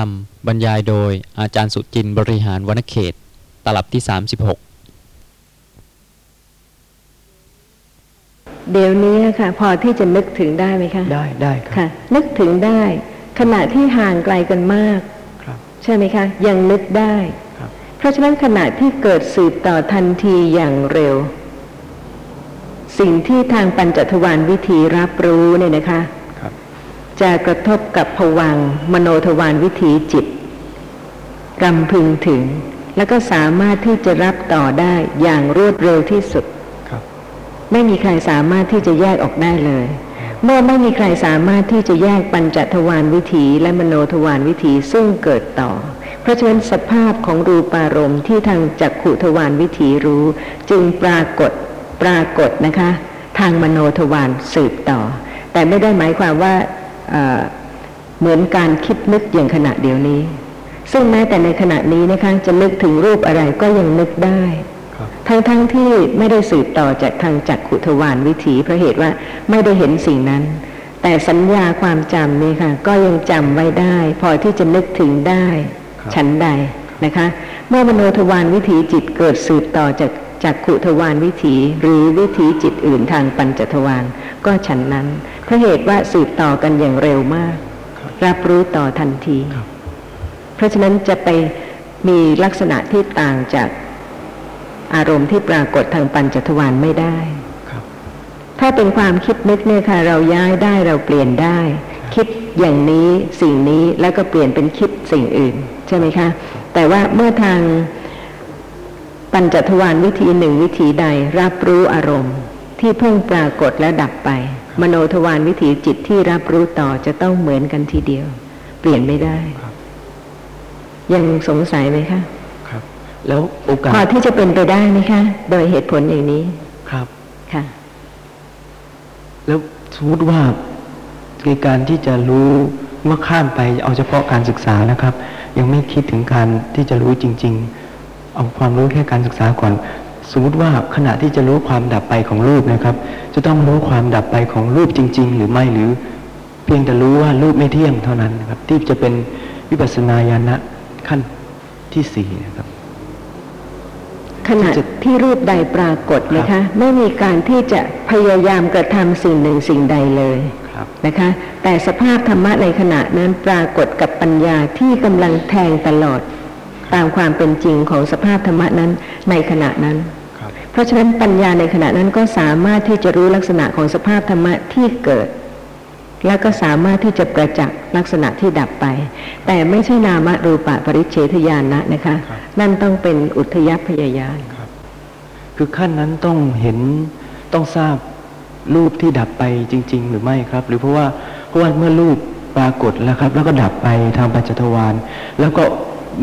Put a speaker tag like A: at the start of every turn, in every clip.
A: รม บรรยายโดยอาจารย์สุจินต์บริหารวณเขต ตลับที่ 36
B: เดี๋ยวนี้ค่ะ พอที่จะนึกถึงได้ไหมคะ
C: ได้ได้ครับ
B: ค่ะ นึกถึงได้ ขณะที่ห่างไกลกันมาก
C: ครับ
B: ใช่ไหมคะ ยังนึกได้
C: ครับ
B: เพราะฉะนั้นขณะที่เกิดสืบต่อทันทีอย่างเร็ว สิ่งที่ทางปัญจทวารวิธีรับรู้เนี่ยนะคะ
C: ครับ
B: จะกระทบกับผวังค์มโนทวารวิถีจิตรำพึงถึง แล้วก็สามารถที่จะรับต่อได้อย่างรวดเร็วที่สุด
C: ครับ
B: ไม่มีใครสามารถที่จะแยกออกได้เลย เมื่อไม่มีใครสามารถที่จะแยกปัญจทวารวิถีและมโนทวารวิถีซึ่งเกิดต่อ เพราะฉะนั้นสภาพของรูปารมณ์ที่ทางจักขุทวารวิถีรู้ จึงปรากฏปรากฏนะคะ ทางมโนทวารสืบต่อ แต่ไม่ได้หมายความว่า เอ่อเหมือนการคิดนึกอย่างขณะเดียวนี้ ซึ่งแม้แต่ในขณะนี้นะคะจะนึกถึงรูปอะไรก็ยังนึกได้
C: ครับ
B: ทั้งๆทที่ไม่ได้สืบต่อจากทางจักขุทวารวิถีเพราะเหตุว่าไม่ได้เห็นสิ่งนั้น แต่สัญญาความจำนี่ค่ะ ก็ยังจำไว้ได้ พอที่จะนึกถึงได้
C: ครับ
B: ชั้นใดนะคะ เมื่อมโนทวารวิถีจิตเกิดสืบต่อจากจากขุทวารวิถี หรือวิถีจิตอื่นทางปัญจทวาร ก็ฉันนั้นเพราะเหตุว่าสืบต่อกันอย่างเร็วมาก
C: ครับ
B: รับรู้ต่อทันที
C: ครับ
B: เพราะฉะนั้นจะไปมีลักษณะที่ต่างจากอารมณ์ที่ปรากฏทางปัญจทวารไม่ได้
C: ครับ
B: ถ้าเป็นความคิดนึกเนี่ยค่ะ เราย้ายได้เราเปลี่ยนได้ คิดอย่างนี้สิ่งนี้แล้วก็เปลี่ยนเป็นคิดสิ่งอื่น ใช่ไหมคะ แต่ว่าเมื่อทางปัญจทวารวิธีหนึ่งวิธีใดรับรู้อารมณ์ ที่เพิ่งปรากฏและดับไป มโนทวารวิถีจิตที่รับรู้ต่อจะต้องเหมือนกันทีเดียว เปลี่ยนไม่ได้
C: ครับ
B: ยังสงสัยไหมคะ
C: ครับ แล้วโอกา
B: พอ
C: ส
B: ที่จะเป็นไปได้ไหมคะ โดยเหตุผลอย่างนี้
C: ครับ
B: ค่ะ
C: แล้วสมมติว่าในการที่จะรู้ว่าข้ามไปเอาเฉพาะการศึกษานะครับ ยังไม่คิดถึงการที่จะรู้จริง ๆ เอาความรู้แค่การศึกษาก่อน สมมติว่าขณะที่จะรู้ความดับไปของรูปนะครับ จะต้องรู้ความดับไปของรูปจริง ๆ หรือไม่หรือ เพียงแต่รู้ว่ารูปไม่เที่ยงเท่านั้นนะครับ ที่จะเป็นวิปัสสนาญาณะขั้นที่สี่นะครับ
B: ขณะที่รูปใดปรากฏนะคะ ไม่มีการที่จะพยายามกระทำสิ่งหนึ่งสิ่งใดเลย
C: ครับ
B: นะคะ แต่สภาพธรรมะในขณะนั้นปรากฏกับปัญญาที่กำลังแทงตลอด ตามความเป็นจริงของสภาพธรรมะนั้นในขณะนั้น
C: ครับ
B: เพราะฉะนั้นปัญญาในขณะนั้นก็สามารถที่จะรู้ลักษณะของสภาพธรรมะที่เกิด แล้วก็สามารถที่จะประจักษ์ลักษณะที่ดับไป แต่ไม่ใช่นามรูปะปริเฉทญาณนะนะคะ
C: ครับ
B: นั่นต้องเป็นอุทยพยายาน
C: ครับคือขั้นนั้นต้องเห็นต้องทราบรูปที่ดับไปจริง ๆ หรือไม่ครับ หรือเพราะว่าเพราะว่าเมื่อรูปปรากฏแล้วครับ แล้วก็ดับไปทางปัญจทวารแล้วก็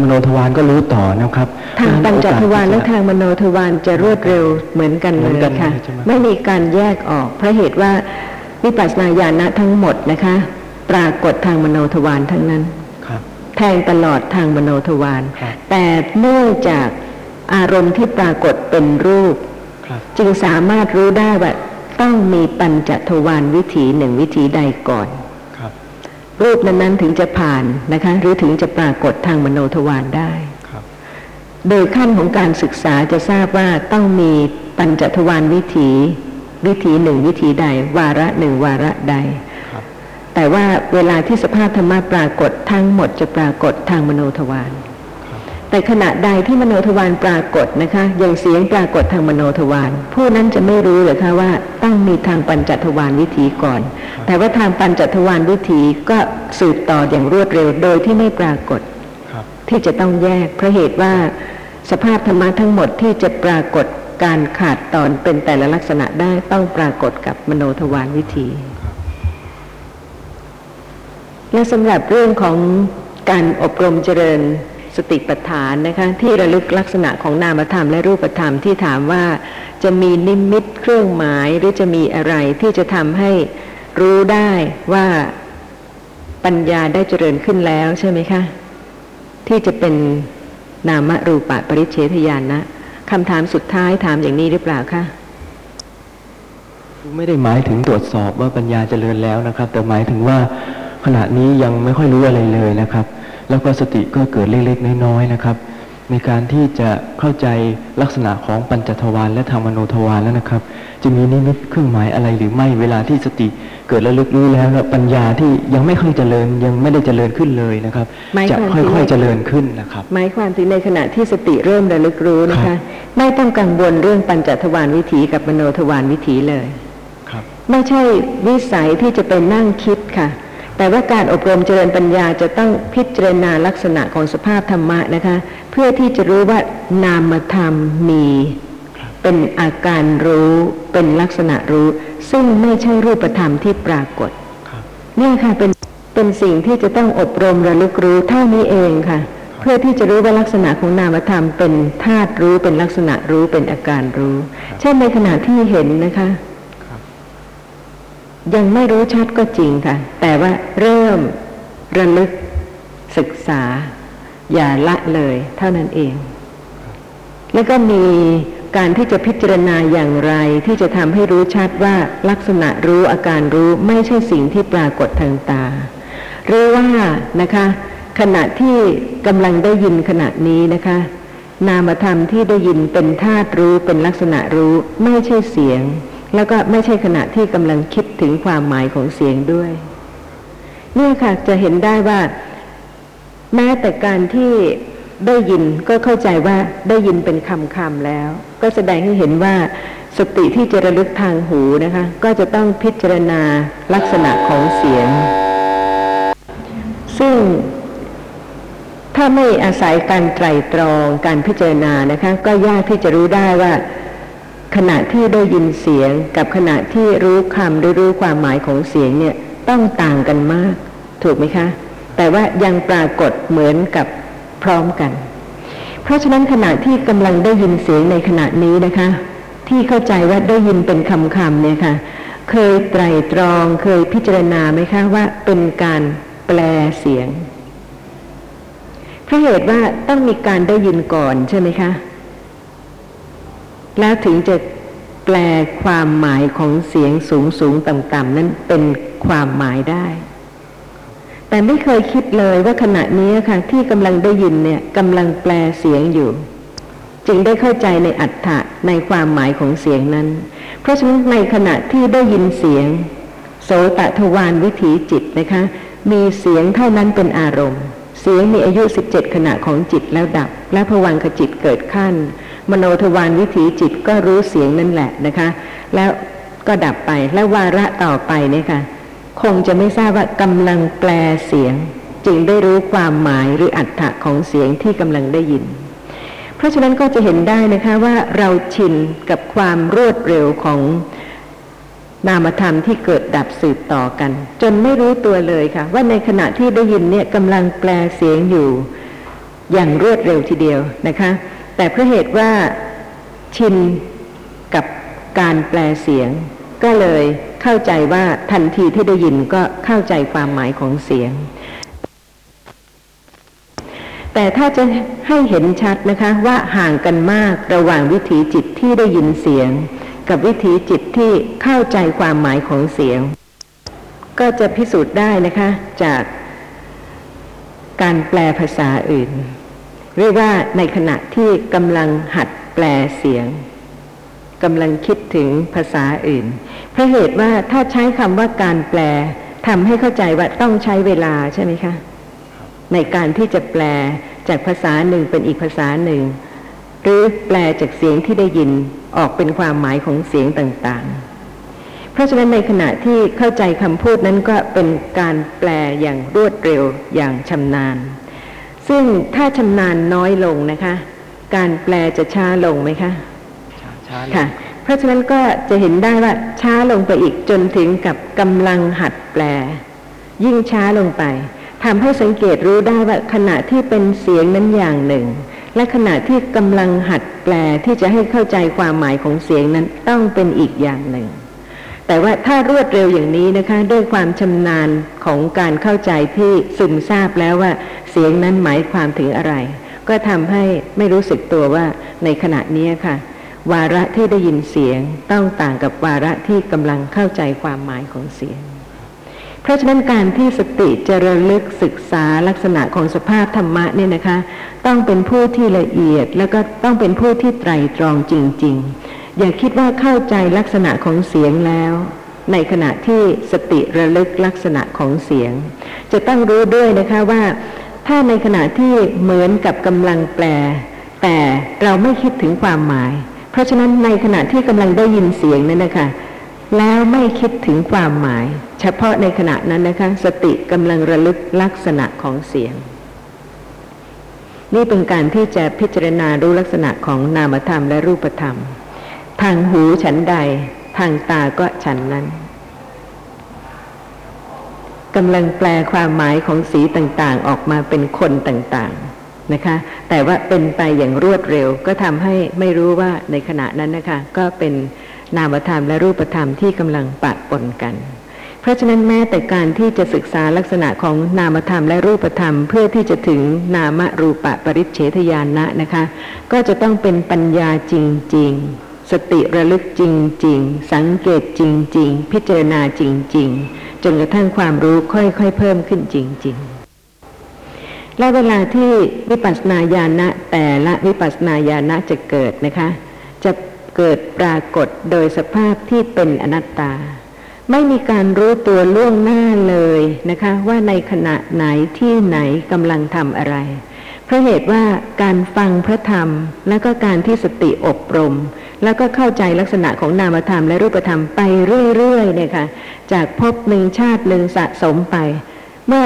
C: มโนทวารก็รู้ต่อนะครับ
B: ทางปัญจทวารและ
C: โอกส
B: ทางมโนทวารจะรวดเร็วเหมือนกัน
C: เห
B: เล
C: มือน
B: ย
C: กัน
B: ค่ะ
C: ใช่ไหม
B: ไม่มีการแยกออกเพราะเหตุว่าวิปัสสนาญาณะทั้งหมดนะคะ ปรากฏทางมโนทวารทั้งนั้น
C: ครับ
B: แทงตลอดทางมโนทวาร
C: ครับ
B: แต่เนื่องจากอารมณ์ที่ปรากฏเป็นรูป
C: ครับ
B: จึงสามารถรู้ได้ว่าต้องมีปัญจทวารวิถีหนึ่งวิถีใดก่อน
C: ค รับ
B: รูปนั้นๆถึงจะผ่านนะคะหรือถึงจะปรากฏทางมโนทวารได้
C: ครับ
B: โดยขั้นของการศึกษาจะทราบว่าต้องมีปัญจทวารวิถี วิถีหนึ่งวิถีใด วาระหนึ่งวาระใด
C: ครับ
B: แต่ว่าเวลาที่สภาพธรรมะปรากฏทั้งหมดจะปรากฏทางมโนทวาร
C: ครับ
B: แต่ขณะใดที่มโนทวารปรากฏนะคะ อย่างเสียงปรากฏทางมโนทวารผู้นั้นจะไม่รู้เลยค่ะว่าต้องมีทางปัญจทวารวิถีก่อน แต่ว่าทางปัญจทวารวิถีก็สืบต่ออย่างรวดเร็วโดยที่ไม่ปรากฏ
C: ครับ
B: ที่จะต้องแยกเพราะเหตุว่าสภาพธรรมะทั้งหมดที่จะปรากฏการขาดตอนเป็นแต่ละลักษณะได้ต้องปรากฏกับมโนทวารวิถี และสำหรับเรื่องของการอบรมเจริญ สติปัฏฐานนะคะที่ระลึกลักษณะของนามธรรมและรูปธรรมที่ถามว่าจะมีนิมิตเครื่องหมายหรือจะมีอะไรที่จะทำให้รู้ได้ว่าปัญญาได้เจริญขึ้นแล้วใช่ไหมคะที่จะเป็นนามรูปะปริเฉทญาณนะคำถามสุดท้ายถามอย่างนี้หรือเปล่าคะ
C: ไม่ได้หมายถึงตรวจสอบว่าปัญญาเจริญแล้วนะครับ แต่หมายถึงว่าขณะนี้ยังไม่ค่อยรู้อะไรเลยนะครับ แล้วก็สติก็เกิดเล็กๆน้อยๆนะครับ ในการที่จะเข้าใจลักษณะของปัญจทวารและธรรมโนทวารแล้วนะครับ จะมีนิมิตเครื่องหมายอะไรหรือไม่เวลาที่สติเกิดระลึกรู้แล้วแล้วปัญญาที่ยังไม่ค่อยเจริญยังไม่ได้เจริญขึ้นเลยนะครับ
B: หมาย
C: จะ
B: ความ
C: ค่อย
B: ถึง
C: ๆเจริญขึ้นนะครับ
B: หมายความถึงในขณะที่สติเริ่มระลึกรู้นะ
C: ครั
B: คะ
C: บ
B: ไม่ต้องกังวลเรื่องปัญจทวารวิถีกับมโนทวารวิถีเลย
C: ครับ
B: ไม่ใช่วิสัยที่จะเป็นนั่งคิดค่ะ แต่ว่าการอบรมเจริญปัญญาจะต้องพิจารณาลักษณะของสภาพธรรมะนะคะ เพื่อที่จะรู้ว่านามธรรมมีเป็นอาการรู้เป็นลักษณะรู้ ซึ่งไม่ใช่รูปธรรมที่ปรากฏ
C: ครับ
B: เนี่ยค่ะเป็นเป็นสิ่งที่จะต้องอบรมระลึกรู้เท่านี้เองค่ะ เพื่อที่จะรู้ว่าลักษณะของนามธรรมเป็นธาตุรู้เป็นลักษณะรู้เป็นอาการรู้ เช่นในขณะที่เห็นนะคะ
C: ครับ
B: ยังไม่รู้ชัดก็จริงค่ะ แต่ว่าเริ่มระลึกศึกษา อย่าละเลยเท่านั้นเอง แล้วก็มีการที่จะพิจารณาอย่างไรที่จะทำให้รู้ชัดว่าลักษณะรู้อาการรู้ไม่ใช่สิ่งที่ปรากฏทางตา หรือว่านะคะ ขณะที่กำลังได้ยินขณะนี้นะคะ นามธรรมที่ได้ยินเป็นธาตุรู้เป็นลักษณะรู้ไม่ใช่เสียง แล้วก็ไม่ใช่ขณะที่กำลังคิดถึงความหมายของเสียงด้วยเนี่ยค่ะจะเห็นได้ว่า แม้แต่การที่ได้ยินก็เข้าใจว่าได้ยินเป็นคำคำแล้ว ก็แสดงให้เห็นว่าสติที่จะระลึกทางหูนะคะ ก็จะต้องพิจารณาลักษณะของเสียง ซึ่งถ้าไม่อาศัยการไตรตรองการพิจารณานะคะ ก็ยากที่จะรู้ได้ว่า ขณะที่ได้ยินเสียงกับขณะที่รู้คำหรือรู้ความหมายของเสียงเนี่ยต้องต่างกันมาก ถูกไหมคะ แต่ว่ายังปรากฏเหมือนกับพร้อมกัน เพราะฉะนั้นขณะที่กำลังได้ยินเสียงในขณะนี้นะคะ ที่เข้าใจว่าได้ยินเป็นคำคำเนี่ยค่ะ เคยไตรตรองเคยพิจารณาไหมคะว่าเป็นการแปลเสียงเพราะเหตุว่าต้องมีการได้ยินก่อนใช่ไหมคะ แล้วถึงจะแปลความหมายของเสียงสูงสูงต่ำต่ำๆนั้นเป็นความหมายได้ แต่ไม่เคยคิดเลยว่าขณะนี้ค่ะที่กำลังได้ยินเนี่ยกำลังแปลเสียงอยู่ จึงได้เข้าใจในอัฏฐะในความหมายของเสียงนั้น เพราะฉะนั้นในขณะที่ได้ยินเสียง โสตทวารวิถีจิตนะคะ มีเสียงเท่านั้นเป็นอารมณ์ เสียงมีอายุ 17 ขณะของจิตแล้วดับ และภวังคจิตเกิดขั้น มโนทวารวิถีจิตก็รู้เสียงนั่นแหละนะคะ แล้วก็ดับไปและวาระต่อไปเนี่ยค่ะ คงจะไม่ทราบว่ากำลังแปลเสียง จึงได้รู้ความหมายหรืออัตถะของเสียงที่กำลังได้ยิน เพราะฉะนั้นก็จะเห็นได้นะคะว่าเราชินกับความรวดเร็วของนามธรรมที่เกิดดับสืบต่อกัน จนไม่รู้ตัวเลยค่ะ ว่าในขณะที่ได้ยินเนี่ยกำลังแปลเสียงอยู่ อย่างรวดเร็วทีเดียวนะคะ แต่เพราะเหตุว่าชินกับการแปลเสียง ก็เลยเข้าใจว่าทันทีที่ได้ยินก็เข้าใจความหมายของเสียง แต่ถ้าจะให้เห็นชัดนะคะว่าห่างกันมากระหว่างวิถีจิตที่ได้ยินเสียง กับวิถีจิตที่เข้าใจความหมายของเสียง ก็จะพิสูจน์ได้นะคะจากการแปลภาษาอื่น เรียกว่าในขณะที่กำลังหัดแปลเสียงกำลังคิดถึงภาษาอื่น เพราะเหตุว่าถ้าใช้คำว่าการแปลทำให้เข้าใจว่าต้องใช้เวลาใช่ไหมคะ ในการที่จะแปลจากภาษาหนึ่งเป็นอีกภาษาหนึ่ง หรือแปลจากเสียงที่ได้ยินออกเป็นความหมายของเสียงต่างๆ เพราะฉะนั้นในขณะที่เข้าใจคำพูดนั้นก็เป็นการแปลอย่างรวดเร็วอย่างชำนาญ ซึ่งถ้าชำนาญน้อยลงนะคะ การแปลจะช้าลงไหมคะ
C: ช้าๆ
B: ค่ะ เพราะฉะนั้นก็จะเห็นได้ว่าช้าลงไปอีกจนถึงกับกำลังหัดแปล ยิ่งช้าลงไปทำให้สังเกตรู้ได้ว่าขณะที่เป็นเสียงนั้นอย่างหนึ่ง และขณะที่กำลังหัดแปลที่จะให้เข้าใจความหมายของเสียงนั้นต้องเป็นอีกอย่างหนึ่ง แต่ว่าถ้ารวดเร็วอย่างนี้นะคะ ด้วยความชำนาญของการเข้าใจที่ซึมซาบแล้วว่า เสียงนั้นหมายความถึงอะไร ก็ทำให้ไม่รู้สึกตัวว่าในขณะนี้ค่ะ วาระที่ได้ยินเสียงต้องต่างกับวาระที่กำลังเข้าใจความหมายของเสียง เพเพราะฉะนั้นการที่สติจะระลึกศึกษาลักษณะของสภาพธรรมะเนี่ยนะคะ ต้องเป็นผู้ที่ละเอียดแล้วก็ต้องเป็นผู้ที่ไตรตรองจริง ๆ อย่าคิดว่าเข้าใจลักษณะของเสียงแล้ว ในขณะที่สติระลึกลักษณะของเสียง จะต้องรู้ด้วยนะคะว่า ถ้าในขณะที่เหมือนกับกำลังแปล แต่เราไม่คิดถึงความหมาย เพราะฉะนั้นในขณะที่กำลังได้ยินเสียงนั้นนะคะแล้วไม่คิดถึงความหมาย เฉพาะในขณะนั้นนะคะ สติกำลังระลึกลักษณะของเสียง นี่เป็นการที่จะพิจารณารู้ลักษณะของนามธรรมและรูปธรรม ทางหูฉันใด ทางตาก็ฉันนั้นกำลังแปลความหมายของสีต่างๆ ออกมาเป็นคนต่างๆนะคะ แต่ว่าเป็นไปอย่างรวดเร็ว ก็ทำให้ไม่รู้ว่าในขณะนั้นนะคะ ก็เป็นนามธรรมและรูปธรรมที่กำลังปะปนกัน เพราะฉะนั้นแม้แต่การที่จะศึกษาลักษณะของนามธรรมและรูปธรรม เพื่อที่จะถึงนามรูปะปริเฉทญาณะนะคะ ก็จะต้องเป็นปัญญาจริง ๆ สติระลึกจริง ๆ สังเกตจริง ๆ พิจารณาจริง ๆ จนกระทั่งความรู้ค่อยๆเพิ่มขึ้นจริง ๆ และเวลาที่วิปัสสนาญาณะแต่ละวิปัสสนาญาณะจะเกิดนะคะ จะเกิดปรากฏโดยสภาพที่เป็นอนัตตา ไม่มีการรู้ตัวล่วงหน้าเลยนะคะ ว่าในขณะไหนที่ไหนกำลังทำอะไร เพราะเหตุว่าการฟังพระธรรม และก็การที่สติอบรม แล้วก็เข้าใจลักษณะของนามธรรมและรูปธรรมไปเรื่อยๆเนี่ยค่ะจากภพหนึ่งชาติหนึ่งสะสมไป เมื่อ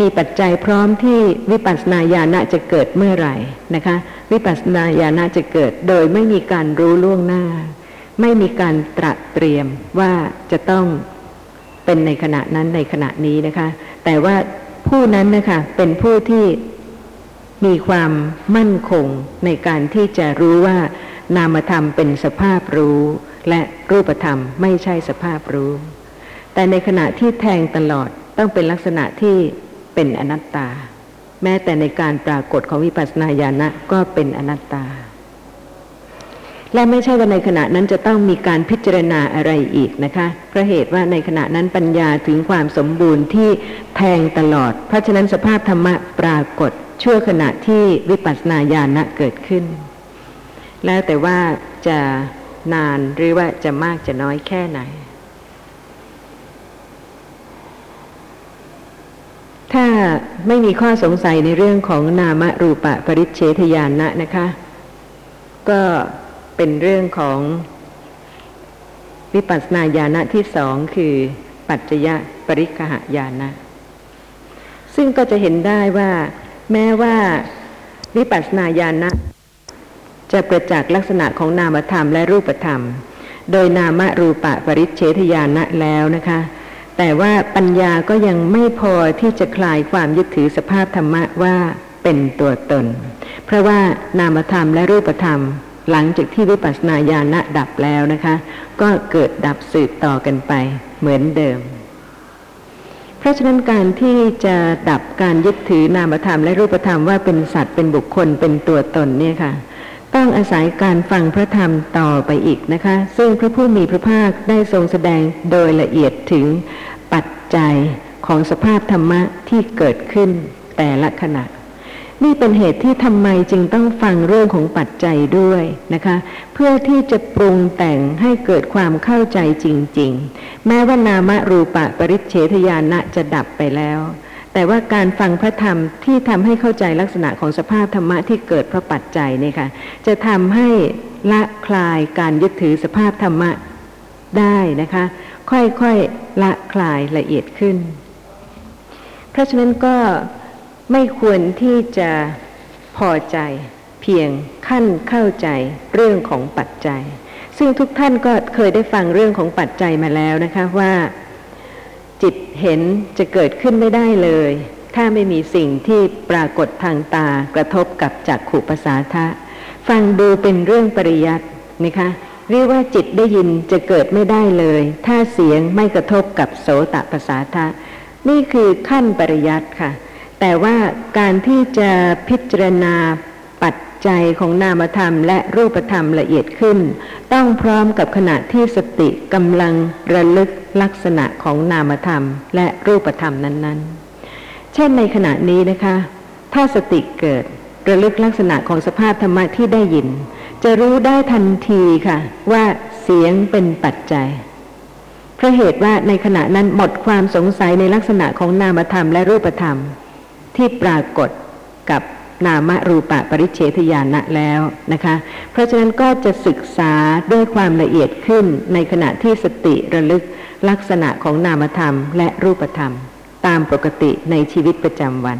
B: มีปัจจัยพร้อมที่วิปัสสนาญาณะจะเกิดเมื่อไหร่นะคะ วิปัสสนาญาณะจะเกิดโดยไม่มีการรู้ล่วงหน้า ไม่มีการตระเตรียมว่าจะต้องเป็นในขณะนั้นในขณะนี้นะคะ แต่ว่าผู้นั้นนะคะเป็นผู้ที่ มีความมั่นคงในการที่จะรู้ว่านามธรรมเป็นสภาพรู้ และรูปธรรมไม่ใช่สภาพรู้ แต่ในขณะที่แทงตลอดต้องเป็นลักษณะที่เป็นอนัตตา แม้แต่ในการปรากฏของวิปัสสนาญาณะก็เป็นอนัตตา และไม่ใช่ว่าในขณะนั้นจะต้องมีการพิจารณาอะไรอีกนะคะเพราะเหตุว่าในขณะนั้นปัญญาถึงความสมบูรณ์ที่แทงตลอด เพราะฉะนั้นสภาพธรรมะปรากฏ ชั่วขณะที่วิปัสสนาญาณะเกิดขึ้น แล้วแต่ว่าจะนานหรือว่าจะมากจะน้อยแค่ไหน ถ้าไม่มีข้อสงสัยในเรื่องของนามรูปะปริเฉทญาณะนะคะ ก็เป็นเรื่องของวิปัสสนาญาณะที่สองคือปัจจยะปริคหญาณะซึ่งก็จะเห็นได้ว่า แม้ว่าวิปัสสนาญาณะจะประจักษ์ลักษณะของนามธรรมและรูปธรรม โดยนามรูปะปริเฉทญาณะแล้วนะคะ แต่ว่าปัญญาก็ยังไม่พอที่จะคลายความยึดถือสภาพธรรมะว่าเป็นตัวตน เพราะว่านามธรรมและรูปธรรม หลังจากที่วิปัสสนาญาณะดับแล้วนะคะ ก็เกิดดับสืบต่อกันไปเหมือนเดิม เพราะฉะนั้นการที่จะดับการยึดถือนามธรรมและรูปธรรมว่าเป็นสัตว์เป็นบุคคลเป็นตัวตนเนี่ยค่ะ ต้องอาศัยการฟังพระธรรมต่อไปอีกนะคะ ซึ่งพระผู้มีพระภาคได้ทรงแสดงโดยละเอียดถึงปัจจัยของสภาพธรรมะที่เกิดขึ้นแต่ละขณะ นี่เป็นเหตุที่ทำไมจึงต้องฟังเรื่องของปัจจัยด้วยนะคะ เพื่อที่จะปรุงแต่งให้เกิดความเข้าใจจริง ๆ แม้ว่านามรูปะปริเฉทญาณะจะดับไปแล้ว แต่ว่าการฟังพระธรรมที่ทำให้เข้าใจลักษณะของสภาพธรรมะที่เกิดเพราะปัจจัยเนี่ยค่ะจะทำให้ละคลายการยึดถือสภาพธรรมะได้นะคะ ค่อยๆละคลายละเอียดขึ้น เพราะฉะนั้นก็ ไม่ควรที่จะพอใจเพียงขั้นเข้าใจเรื่องของปัจจัย ซึ่งทุกท่านก็เคยได้ฟังเรื่องของปัจจัยมาแล้วนะคะว่า จิตเห็นจะเกิดขึ้นไม่ได้เลย ถ้าไม่มีสิ่งที่ปรากฏทางตากระทบกับจักขุปสาทะ ฟังดูเป็นเรื่องปริยัตินะคะเรียกว่าจิตได้ยินจะเกิดไม่ได้เลย ถ้าเสียงไม่กระทบกับโสตประสาทะ นี่คือขั้นปริยัติค่ะ แต่ว่าการที่จะพิจารณาปัจจัยของนามธรรมและรูปธรรมละเอียดขึ้น ต้องพร้อมกับขณะที่สติกำลังระลึกลักษณะของนามธรรมและรูปธรรมนั้น ๆ เช่นในขณะนี้นะคะ ถ้าสติเกิดระลึกลักษณะของสภาพธรรมะที่ได้ยิน จะรู้ได้ทันทีค่ะ ว่าเสียงเป็นปัจจัยเพราะเหตุว่าในขณะนั้นหมดความสงสัยในลักษณะของนามธรรมและรูปธรรม ที่ปรากฏกับนามรูปะปริเฉทญาณะแล้วนะคะ เพราะฉะนั้นก็จะศึกษาด้วยความละเอียดขึ้นในขณะที่สติระลึกลักษณะของนามธรรมและรูปธรรม ตามปกติในชีวิตประจำวัน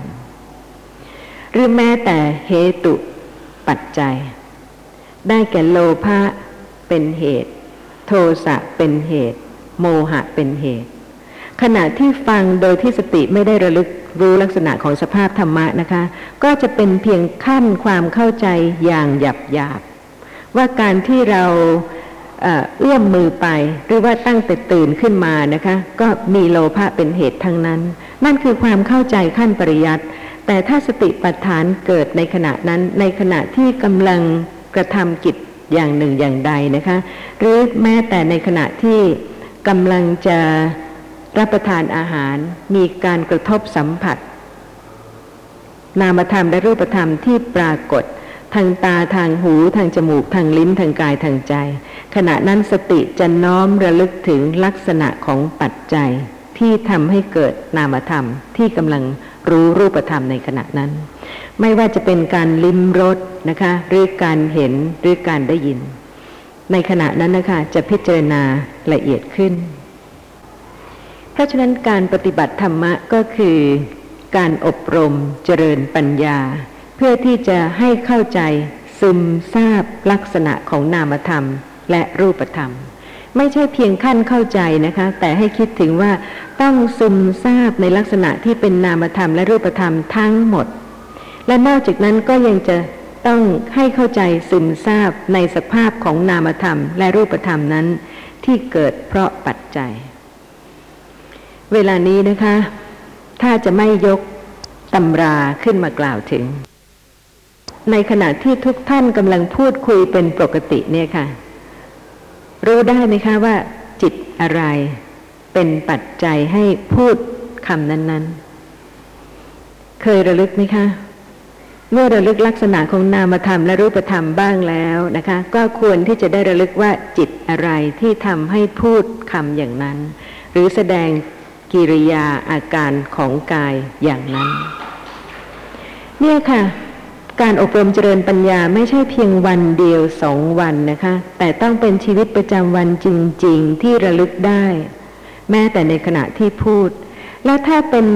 B: หรือแม้แต่เหตุปัจจัย ได้แก่โลภะเป็นเหตุ โทสะเป็นเหตุ โมหะเป็นเหตุ ขณะที่ฟังโดยที่สติไม่ได้ระลึก รู้ลักษณะของสภาพธรรมะนะคะ ก็จะเป็นเพียงขั้นความเข้าใจอย่างหยาบหยาบว่าการที่เราเอ่อเอื้อมมือไป หรือว่าตั้งแต่ตื่นขึ้นมานะคะ ก็มีโลภะเป็นเหตุทั้งนั้น นั่นคือความเข้าใจขั้นปริยัติแต่ถ้าสติปัฏฐานเกิดในขณะนั้น ในขณะที่กำลังกระทำกิจอย่างหนึ่งอย่างใดนะคะ หรือแม้แต่ในขณะที่กำลังจะ รับประทานอาหารมีการกระทบสัมผัส นามธรรมและรูปธรรมที่ปรากฏ ทางตาทางหูทางจมูกทางลิ้นทางกายทางใจ ขณะนั้นสติจะน้อมระลึกถึงลักษณะของปัจจัย ที่ทำให้เกิดนามธรรมที่กำลังรู้รูปธรรมในขณะนั้น ไม่ว่าจะเป็นการลิ้มรสนะคะหรือการเห็นหรือการได้ยิน ในขณะนั้นนะคะจะพิจารณาละเอียดขึ้น เพราะฉะนั้นการปฏิบัติธรรมะก็คือการอบรมเจริญปัญญา เพื่อที่จะให้เข้าใจซึมซาบลักษณะของนามธรรมและรูปธรรม ไม่ใช่เพียงขั้นเข้าใจนะคะ แต่ให้คิดถึงว่าต้องซึมซาบในลักษณะที่เป็นนามธรรมและรูปธรรมทั้งหมด และนอกจากนั้นก็ยังจะต้องให้เข้าใจซึมซาบในสภาพของนามธรรมและรูปธรรมนั้น ที่เกิดเพราะปัจจัย เวลานี้นะคะ ถ้าจะไม่ยกตำราขึ้นมากล่าวถึง ในขณะที่ทุกท่านกำลังพูดคุยเป็นปกติเนี่ยค่ะ รู้ได้ไหมคะว่า จิตอะไรเป็นปัจจัยให้พูดคำนั้น ๆ เคยระลึกไหมคะ เมื่อระลึกลักษณะของนามธรรมและรูปธรรมบ้างแล้วนะคะ ก็ควรที่จะได้ระลึกว่าจิตอะไรที่ทำให้พูดคำอย่างนั้น หรือแสดง กิริยาอาการของกายอย่างนั้น เนี่ยค่ะ การอบรมเจริญปัญญาไม่ใช่เพียงวันเดียวสองวันนะคะ แต่ต้องเป็นชีวิตประจำวันจริง ๆ ที่ระลึกได้ แม้แต่ในขณะที่พูด และถ้าเป็น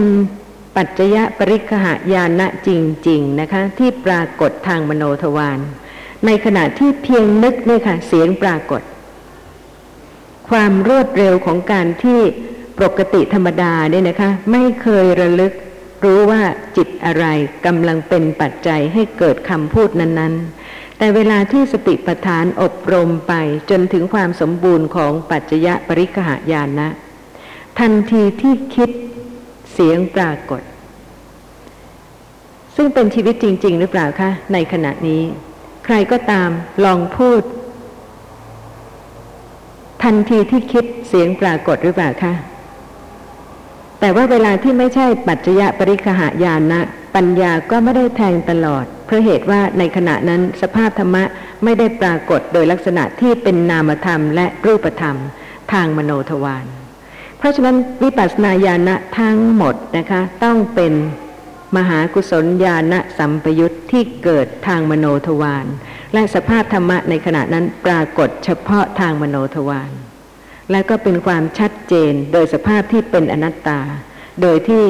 B: ปัจจยปริคหายานะจริง ๆ นะคะ ที่ปรากฏทางมโนทวารในขณะที่เพียงนึกเนี่ยค่ะ เสียงปรากฏ ความรวดเร็วของการที่ ปกติธรรมดาเนี่ยนะคะ ไม่เคยระลึกรู้ว่าจิตอะไรกำลังเป็นปัจจัยให้เกิดคำพูดนั้น ๆ แต่เวลาที่สติปัฏฐานอบรมไปจนถึงความสมบูรณ์ของปัจจยปริคหายานะ ทันทีที่คิดเสียงปรากฏ ซึ่งเป็นชีวิตจริง ๆ หรือเปล่าคะ ในขณะนี้ ใครก็ตามลองพูด ทันทีที่คิดเสียงปรากฏหรือเปล่าคะ แต่ว่าเวลาที่ไม่ใช่ปัจจยปริคหายานะปัญญาก็ไม่ได้แทงตลอด เพราะเหตุว่าในขณะนั้นสภาพธรรมะไม่ได้ปรากฏโดยลักษณะที่เป็นนามธรรมและรูปธรรม ทางมโนทวารเพราะฉะนั้นวิปัสสนาญาณะทั้งหมดนะคะต้องเป็นมหากุศลญาณสัมปยุตที่เกิดทางมโนทวารและสภาพธรรมะในขณะนั้นปรากฏเฉพาะทางมโนทวาร และก็เป็นความชัดเจนโดยสภาพที่เป็นอนัตตา โดยที่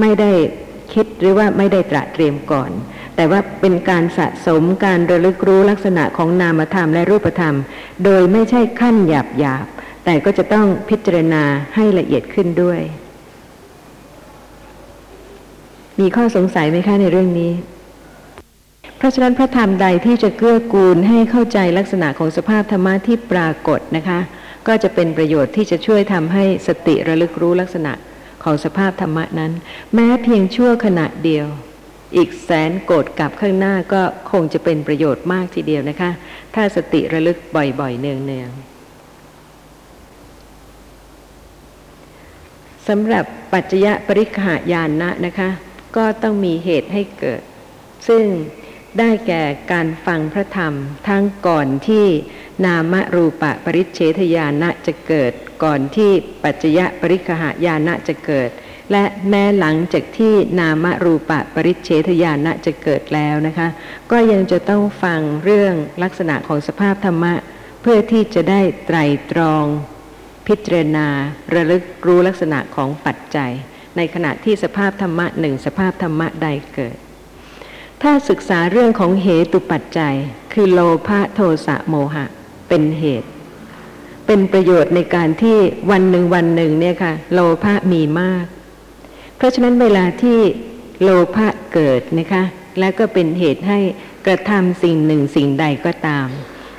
B: ไม่ได้คิดหรือว่าไม่ได้ตระเตรียมก่อน แต่ว่าเป็นการสะสมการระลึกรู้ลักษณะของนามธรรมและรูปธรรม โดยไม่ใช่ขั้นหยาบหยาบๆแต่ก็จะต้องพิจารณาให้ละเอียดขึ้นด้วย มีข้อสงสัยไหมคะในเรื่องนี้เพราะฉะนั้นพระธรรมใดที่จะเกื้อกูลให้เข้าใจลักษณะของสภาพธรรมะที่ปรากฏนะคะ ก็จะเป็นประโยชน์ที่จะช่วยทำให้สติระลึกรู้ลักษณะของสภาพธรรมะนั้น แม้เพียงชั่วขณะเดียว อีกแสนโกรธกลับข้างหน้าก็คงจะเป็นประโยชน์มากทีเดียวนะคะ ถ้าสติระลึกบ่อยๆ เนืองๆสำหรับปัจจยปริคหายานนะนะคะ ก็ต้องมีเหตุให้เกิด ซึ่ง ได้แก่การฟังพระธรรม ทั้งก่อนที่นามรูปะปริเฉทญาณะจะเกิด ก่อนที่ปัจจยปริคหายานะจะเกิด และแม้หลังจากที่นามรูปะปริเฉทญาณะจะเกิดแล้วนะคะ ก็ยังจะต้องฟังเรื่องลักษณะของสภาพธรรมะ เพื่อที่จะได้ไตรตรอง พิจารณา ระลึกรู้ลักษณะของปัจจัย ในขณะที่สภาพธรรมะหนึ่งสภาพธรรมะใดเกิด ถ้าศึกษาเรื่องของเหตุปัจจัย คือโลภะโทสะโมหะ เป็นเหตุ เป็นประโยชน์ในการที่วันหนึ่งวันหนึ่งเนี่ยค่ะ โลภะมีมาก เพราะฉะนั้นเวลาที่โลภะเกิดนะคะ และก็เป็นเหตุให้กระทำสิ่งหนึ่งสิ่งใดก็ตาม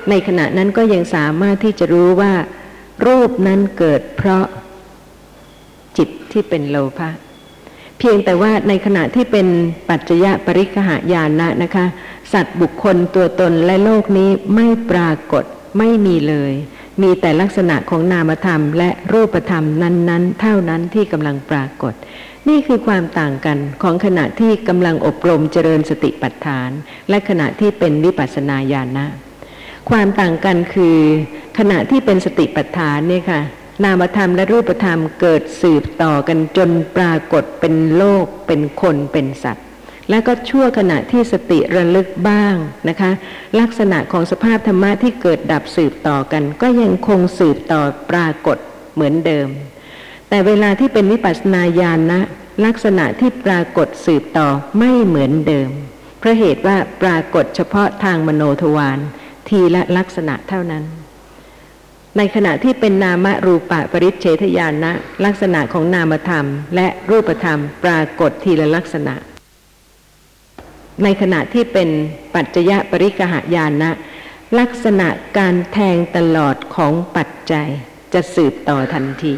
B: ในขณะนั้นก็ยังสามารถที่จะรู้ว่า รูปนั้นเกิดเพราะจิตที่เป็นโลภะ เพียงแต่ว่าในขณะที่เป็นปัจจยปริคหายานะนะคะ สัตว์บุคคลตัวตนและโลกนี้ไม่ปรากฏไม่มีเลย มีแต่ลักษณะของนามธรรม และรูปธรรมนั้น ๆ เท่านั้นที่กำลังปรากฏ นี่คือความต่างกันของขณะที่กำลังอบรมเจริญสติปัฏฐาน และขณะที่เป็นวิปัสสนาญาณนะ ความต่างกันคือ ขณะที่เป็นสติปัฏฐานเนี่ยค่ะ นามธรรมและรูปธรรมเกิดสืบต่อกันจนปรากฏเป็นโลก เป็นคนเป็นสัตว์ และก็ชั่วขณะที่สติระลึกบ้างนะคะ ลักษณะของสภาพธรรมะที่เกิดดับสืบต่อกัน ก็ยังคงสืบต่อปรากฏเหมือนเดิม แต่เวลาที่เป็นวิปัสสนาญาณนะ ลักษณะที่ปรากฏสืบต่อไม่เหมือนเดิมเพราะเหตุว่าปรากฏเฉพาะทางมโนทวารทีละลักษณะเท่านั้น ในขณะที่เป็นนามรูปะปริเฉทญาณนะลักษณะของนามธรรม และรูปธรรมปรากฏทีละลักษณะ ในขณะที่เป็นปัจจยปริกหายานนะ ลักษณะการแทงตลอดของปัจจัยจะสืบต่อทันที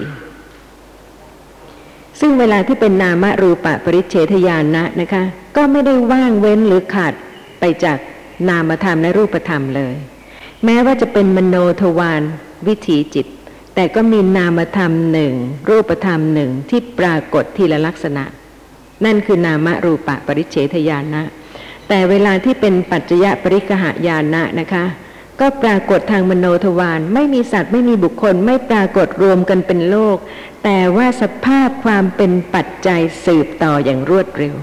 B: ซึ่งเวลาที่เป็นนามรูปะปริเฉทญาณนะนะคะ ก็ไม่ได้ว่างเว้นหรือขาดไปจากนามธรรมและรูปธรรมเลย แม้ว่าจะเป็นมโนทวาร วิถีจิต แต่ก็มีนามธรรมหนึ่ง รูปธรรมหนึ่งที่ปรากฏทีละลักษณะ นั่นคือนามรูปะปริเฉทญาณนะแต่เวลาที่เป็นปัจจยปริกหายานะนะคะ ก็ปรากฏทางมโนทวารไม่มีสัตว์ไม่มีบุคคล ไม่ปรากฏรวมกันเป็นโลก แต่ว่าสภาพความเป็นปัจจัยสืบต่ออย่างรวดเร็ว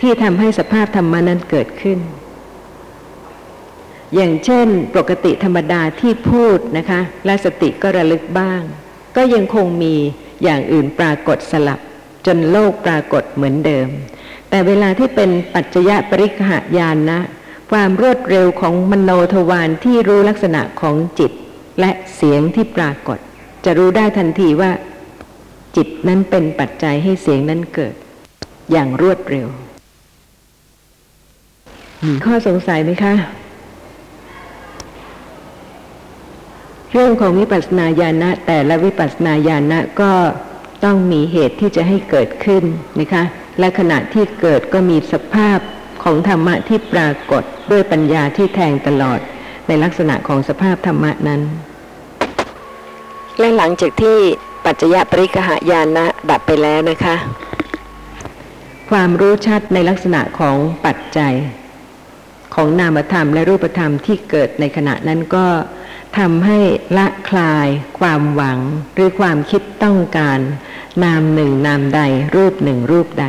B: ที่ทำให้สภาพธรรมานั้นเกิดขึ้น อย่างเช่นปกติธรรมดาที่พูดนะคะและสติก็ระลึกบ้าง ก็ยังคงมีอย่างอื่นปรากฏสลับ จนโลกปรากฏเหมือนเดิม แต่เวลาที่เป็นปัจจยปริกหายานนะ ความรวดเร็วของมโนทวารที่รู้ลักษณะของจิต และเสียงที่ปรากฏ จะรู้ได้ทันทีว่า จิตนั้นเป็นปัจจัยให้เสียงนั้นเกิด อย่างรวดเร็ว มีข้อสงสัยไหมคะ เรื่องของวิปัสสนาญาณะแต่ละวิปัสสนาญาณะก็ต้องมีเหตุที่จะให้เกิดขึ้นนะคะ และขณะที่เกิดก็มีสภาพของธรรมะที่ปรากฏด้วยปัญญาที่แทงตลอดในลักษณะของสภาพธรรมะนั้น และหลังจากที่ปัจจยปริกหายานะดับไปแล้วนะคะ ความรู้ชัดในลักษณะของปัจจัย ของนามธรรมและรูปธรรมที่เกิดในขณะนั้นก็ ทำให้ละคลาย ความหวังหรือความคิดต้องการ นามหนึ่งนามใด รูปหนึ่งรูปใด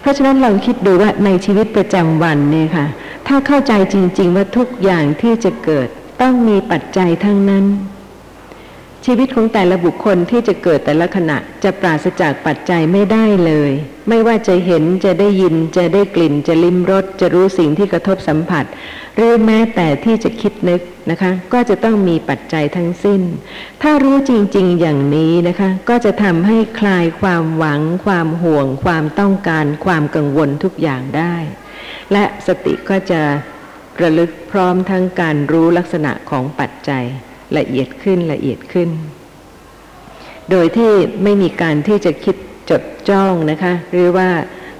B: เพราะฉะนั้นลองคิดดูว่าในชีวิตประจำวันเนี่ยค่ะ ถ้าเข้าใจจริง ๆ ว่าทุกอย่างที่จะเกิดต้องมีปัจจัยทั้งนั้น ชีวิตของแต่ละบุคคลที่จะเกิดแต่ละขณะจะปราศจากปัจจัยไม่ได้เลย ไม่ว่าจะเห็นจะได้ยินจะได้กลิ่นจะลิ้มรสจะรู้สิ่งที่กระทบสัมผัส หรือแม้แต่ที่จะคิดนึกนะคะ ก็จะต้องมีปัจจัยทั้งสิ้น ถ้ารู้จริง ๆ อย่างนี้นะคะ ก็จะทำให้คลายความหวัง ความห่วง ความต้องการ ความกังวลทุกอย่างได้ และสติก็จะระลึกพร้อมทั้งการรู้ลักษณะของปัจจัย ละเอียดขึ้นละเอียดขึ้น โดยที่ไม่มีการที่จะคิดจดจ้องนะคะ หรือว่า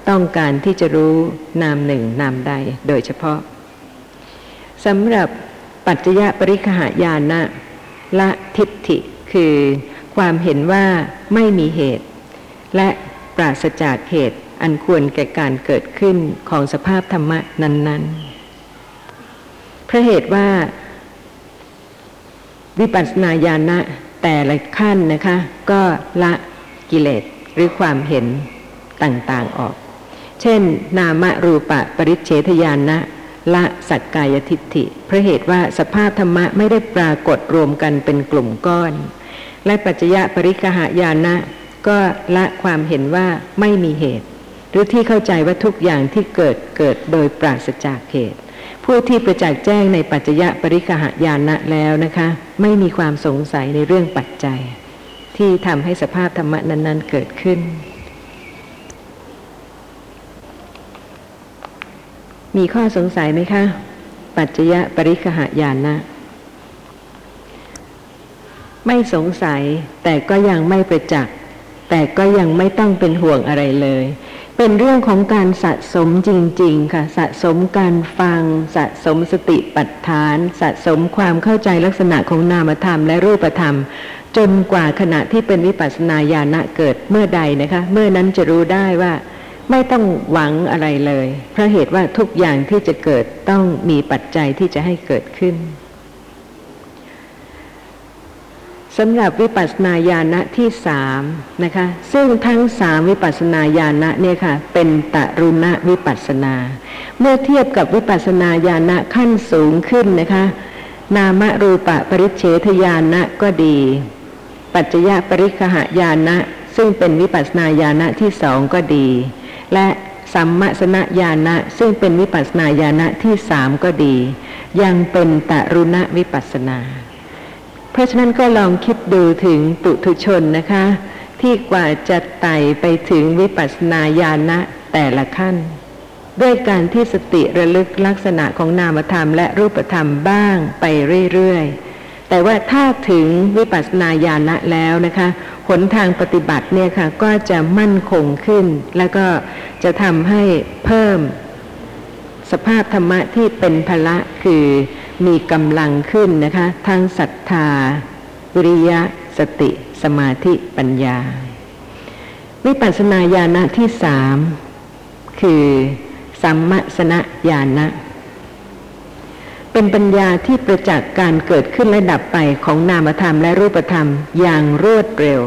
B: ต้องการที่จะรู้นามหนึ่งนามใดโดยเฉพาะสำหรับปัจจยปริคหายานะละทิฏฐิคือความเห็นว่าไม่มีเหตุ และปราศจากเหตุอันควรแก่การเกิดขึ้นของสภาพธรรมะนั้นๆเพราะเหตุว่า วิปัสสนาญาณะแต่ละขั้นนะคะ ก็ละกิเลสหรือความเห็นต่างๆออก เช่น นามรูปะปริเฉทญาณะละสักกายทิฏฐิเพราะเหตุว่าสภาพธรรมะไม่ได้ปรากฏรวมกันเป็นกลุ่มก้อน และปัจจยะปริกหายานะ ก็ละความเห็นว่าไม่มีเหตุ หรือที่เข้าใจว่าทุกอย่างที่เกิดเกิดโดยปราศจากเหตุ ผู้ที่ประจักษ์แจ้งในปัจจยปริกหายานะแล้วนะคะ ไม่มีความสงสัยในเรื่องปัจจัย ที่ทำให้สภาพธรรมะนั้น ๆ เกิดขึ้น มีข้อสงสัยไหมคะ ปัจจยปริคหายานะไม่สงสัยแต่ก็ยังไม่ประจักษ์แต่ก็ยังไม่ต้องเป็นห่วงอะไรเลย เป็นเรื่องของการสะสมจริง ๆ ค่ะ สะสมการฟัง สะสมสติปัฏฐาน สะสมความเข้าใจลักษณะของนามธรรมและรูปธรรม จนกว่าขณะที่เป็นวิปัสสนาญาณะเกิดเมื่อใดนะคะ เมื่อนั้นจะรู้ได้ว่า ไม่ต้องหวังอะไรเลยเพราะเหตุว่าทุกอย่างที่จะเกิดต้องมีปัจจัยที่จะให้เกิดขึ้น สำหรับวิปัสสนาญาณะที่สามนะคะ ซึ่งทั้งสามวิปัสสนาญาณะเนี่ยค่ะ เป็นตรุณวิปัสสนา เมื่อเทียบกับวิปัสสนาญาณะขั้นสูงขึ้นนะคะ นามรูปะปริเฉทญาณะก็ดี ปัจจยปริคหายานะ ซึ่งเป็นวิปัสสนาญาณะที่สองก็ดี และสัมมสนญาณะ ซึ่งเป็นวิปัสสนาญาณะที่สามก็ดี ยังเป็นตรุณวิปัสสนา เพราะฉะนั้นก็ลองคิดดูถึงปุถุชนนะคะ ที่กว่าจะไต่ไปถึงวิปัสสนาญาณะแต่ละขั้น ด้วยการที่สติระลึกลักษณะของนามธรรมและรูปธรรมบ้างไปเรื่อยๆ แต่ว่าถ้าถึงวิปัสสนาญาณะแล้วนะคะหนทางปฏิบัติเนี่ยค่ะก็จะมั่นคงขึ้น แล้วก็จะทำให้เพิ่มสภาพธรรมะที่เป็นพละคือ มีกำลังขึ้นนะคะทั้งศรัทธา วิริยะ สติ สมาธิปัญญา วิปัสสนาญาณะที่สามคือสัมมาสนญาณะเป็นปัญญาที่ประจักษ์การเกิดขึ้นและดับไปของนามธรรมและรูปธรรมอย่างรวดเร็ว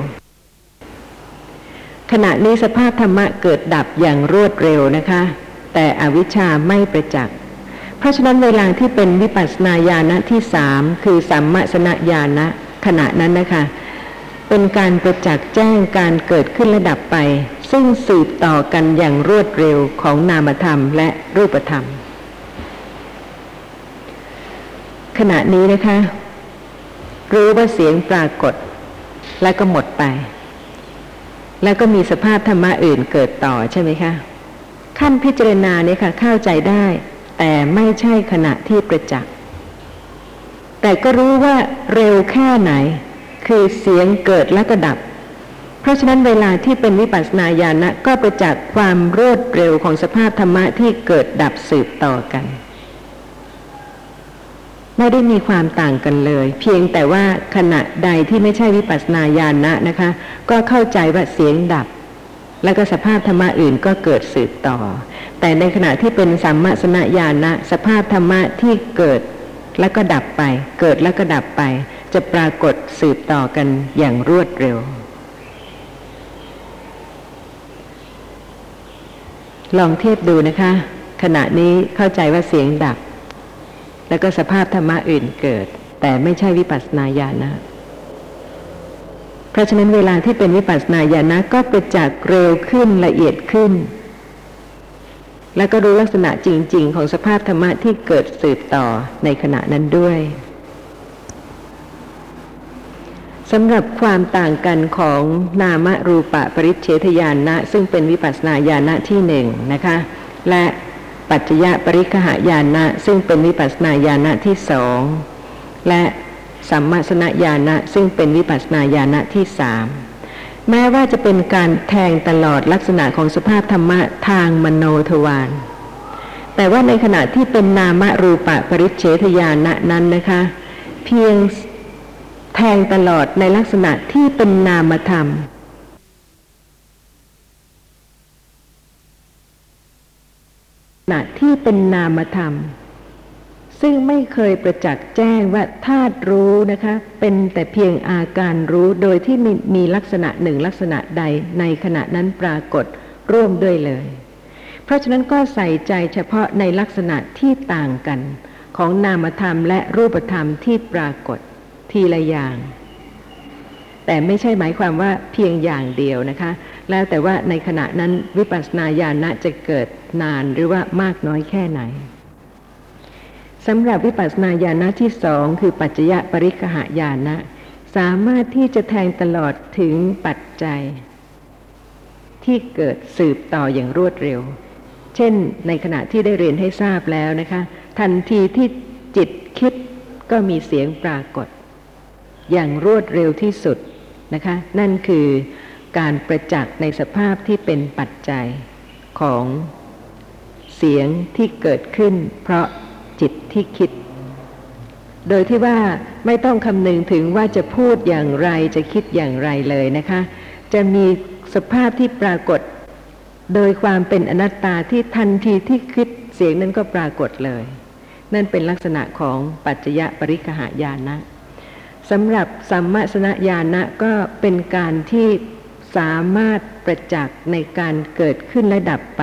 B: ขณะนี้สภาพธรรมะเกิดดับอย่างรวดเร็วนะคะ แต่อวิชชาไม่ประจักษ์ เพราะฉะนั้นเวลาที่เป็นวิปัสสนาญาณะที่สามคือสัมมาสนญาณะขณะนั้นนะคะเป็นการประจักษ์แจ้งการเกิดขึ้นและดับไป ซึ่งสืบต่อกันอย่างรวดเร็วของนามธรรมและรูปธรรม ขณะนี้นะคะ รู้ว่าเสียงปรากฏ แล้วก็หมดไป แล้วก็มีสภาพธรรมะอื่นเกิดต่อใช่ไหมคะ ขั้นพิจารณาเนี่ยค่ะ เข้าใจได้ แต่ไม่ใช่ขณะที่ประจักษ์ แต่ก็รู้ว่าเร็วแค่ไหน คือเสียงเกิดและก็ดับ เพราะฉะนั้นเวลาที่เป็นวิปัสสนาญาณะก็ประจักษ์ความรวดเร็วของสภาพธรรมะที่เกิดดับสืบต่อกัน ไม่ได้มีความต่างกันเลย เพียงแต่ว่าขณะใดที่ไม่ใช่วิปัสสนาญาณะนะคะ ก็เข้าใจว่าเสียงดับ แล้วก็สภาพธรรมะอื่นก็เกิดสืบต่อ แต่ในขณะที่เป็นสัมมาสนญาณะสภาพธรรมะที่เกิดแล้วก็ดับไป เกิดแล้วก็ดับไป จะปรากฏสืบต่อกันอย่างรวดเร็ว ลองเทียบดูนะคะ ขณะนี้เข้าใจว่าเสียงดับ แล้วก็สภาพธรรมะอื่นเกิด แต่ไม่ใช่วิปัสสนาญาณะ ราะฉะนั้นเวลาที่เป็นวิปัสสนาญาณะก็ประจักษ์เร็วขึ้นละเอียดขึ้น แล้วก็รู้ลักษณะจริง ๆ ของสภาพธรรมะที่เกิดสืบต่อในขณะนั้นด้วยสำหรับความต่างกันของนามรูปะปริเฉทญาณะ ซึ่งเป็นวิปัสสนาญาณะที่หนึ่งนะคะ และปัจจยปริคหายานะ ซึ่งเป็นวิปัสสนาญาณะที่สองและ สัมมาสนญาณะซึ่งเป็นวิปัสสนาญาณะที่สามแม้ว่าจะเป็นการแทงตลอดลักษณะของสภาพธรรมะทางมโนทวารแต่ว่าในขณะที่เป็นนามรูปะปริเฉทญาณะนั้นนะคะ เพียงแทงตลอดในลักษณะที่เป็นนามธรรมขณะที่เป็นนามธรรม ซึ่งไม่เคยประจักษ์แจ้งว่าธาตุรู้นะคะ เป็นแต่เพียงอาการรู้โดยที่มีมีลักษณะหนึ่งลักษณะใดในขณะนั้นปรากฏร่วมด้วยเลย เพราะฉะนั้นก็ใส่ใจเฉพาะในลักษณะที่ต่างกัน ของนามธรรมและรูปธรรมที่ปรากฏทีละอย่าง แต่ไม่ใช่หมายความว่าเพียงอย่างเดียวนะคะ แล้วแต่ว่าในขณะนั้นวิปัสสนาญาณะจะเกิดนานหรือว่ามากน้อยแค่ไหน สำหรับวิปัสสนาญาณที่สองคือปัจจยปริคหายาณะสามารถที่จะแทงตลอดถึงปัจจัย ที่เกิดสืบต่ออย่างรวดเร็ว เช่นในขณะที่ได้เรียนให้ทราบแล้วนะคะ ทันทีที่จิตคิดก็มีเสียงปรากฏ อย่างรวดเร็วที่สุดนะคะ นั่นคือการประจักษ์ในสภาพที่เป็นปัจจัยของเสียงที่เกิดขึ้น เพราะ จิตที่คิด โดยที่ว่าไม่ต้องคำนึงถึงว่าจะพูดอย่างไรจะคิดอย่างไรเลยนะคะ จะมีสภาพที่ปรากฏ โดยความเป็นอนัตตาที่ทันทีที่คิดเสียงนั้นก็ปรากฏเลย นั่นเป็นลักษณะของปัจจยปริคหายานะสำหรับสัมมาสนญาณะก็เป็นการที่สามารถประจักษ์ในการเกิดขึ้นและดับไป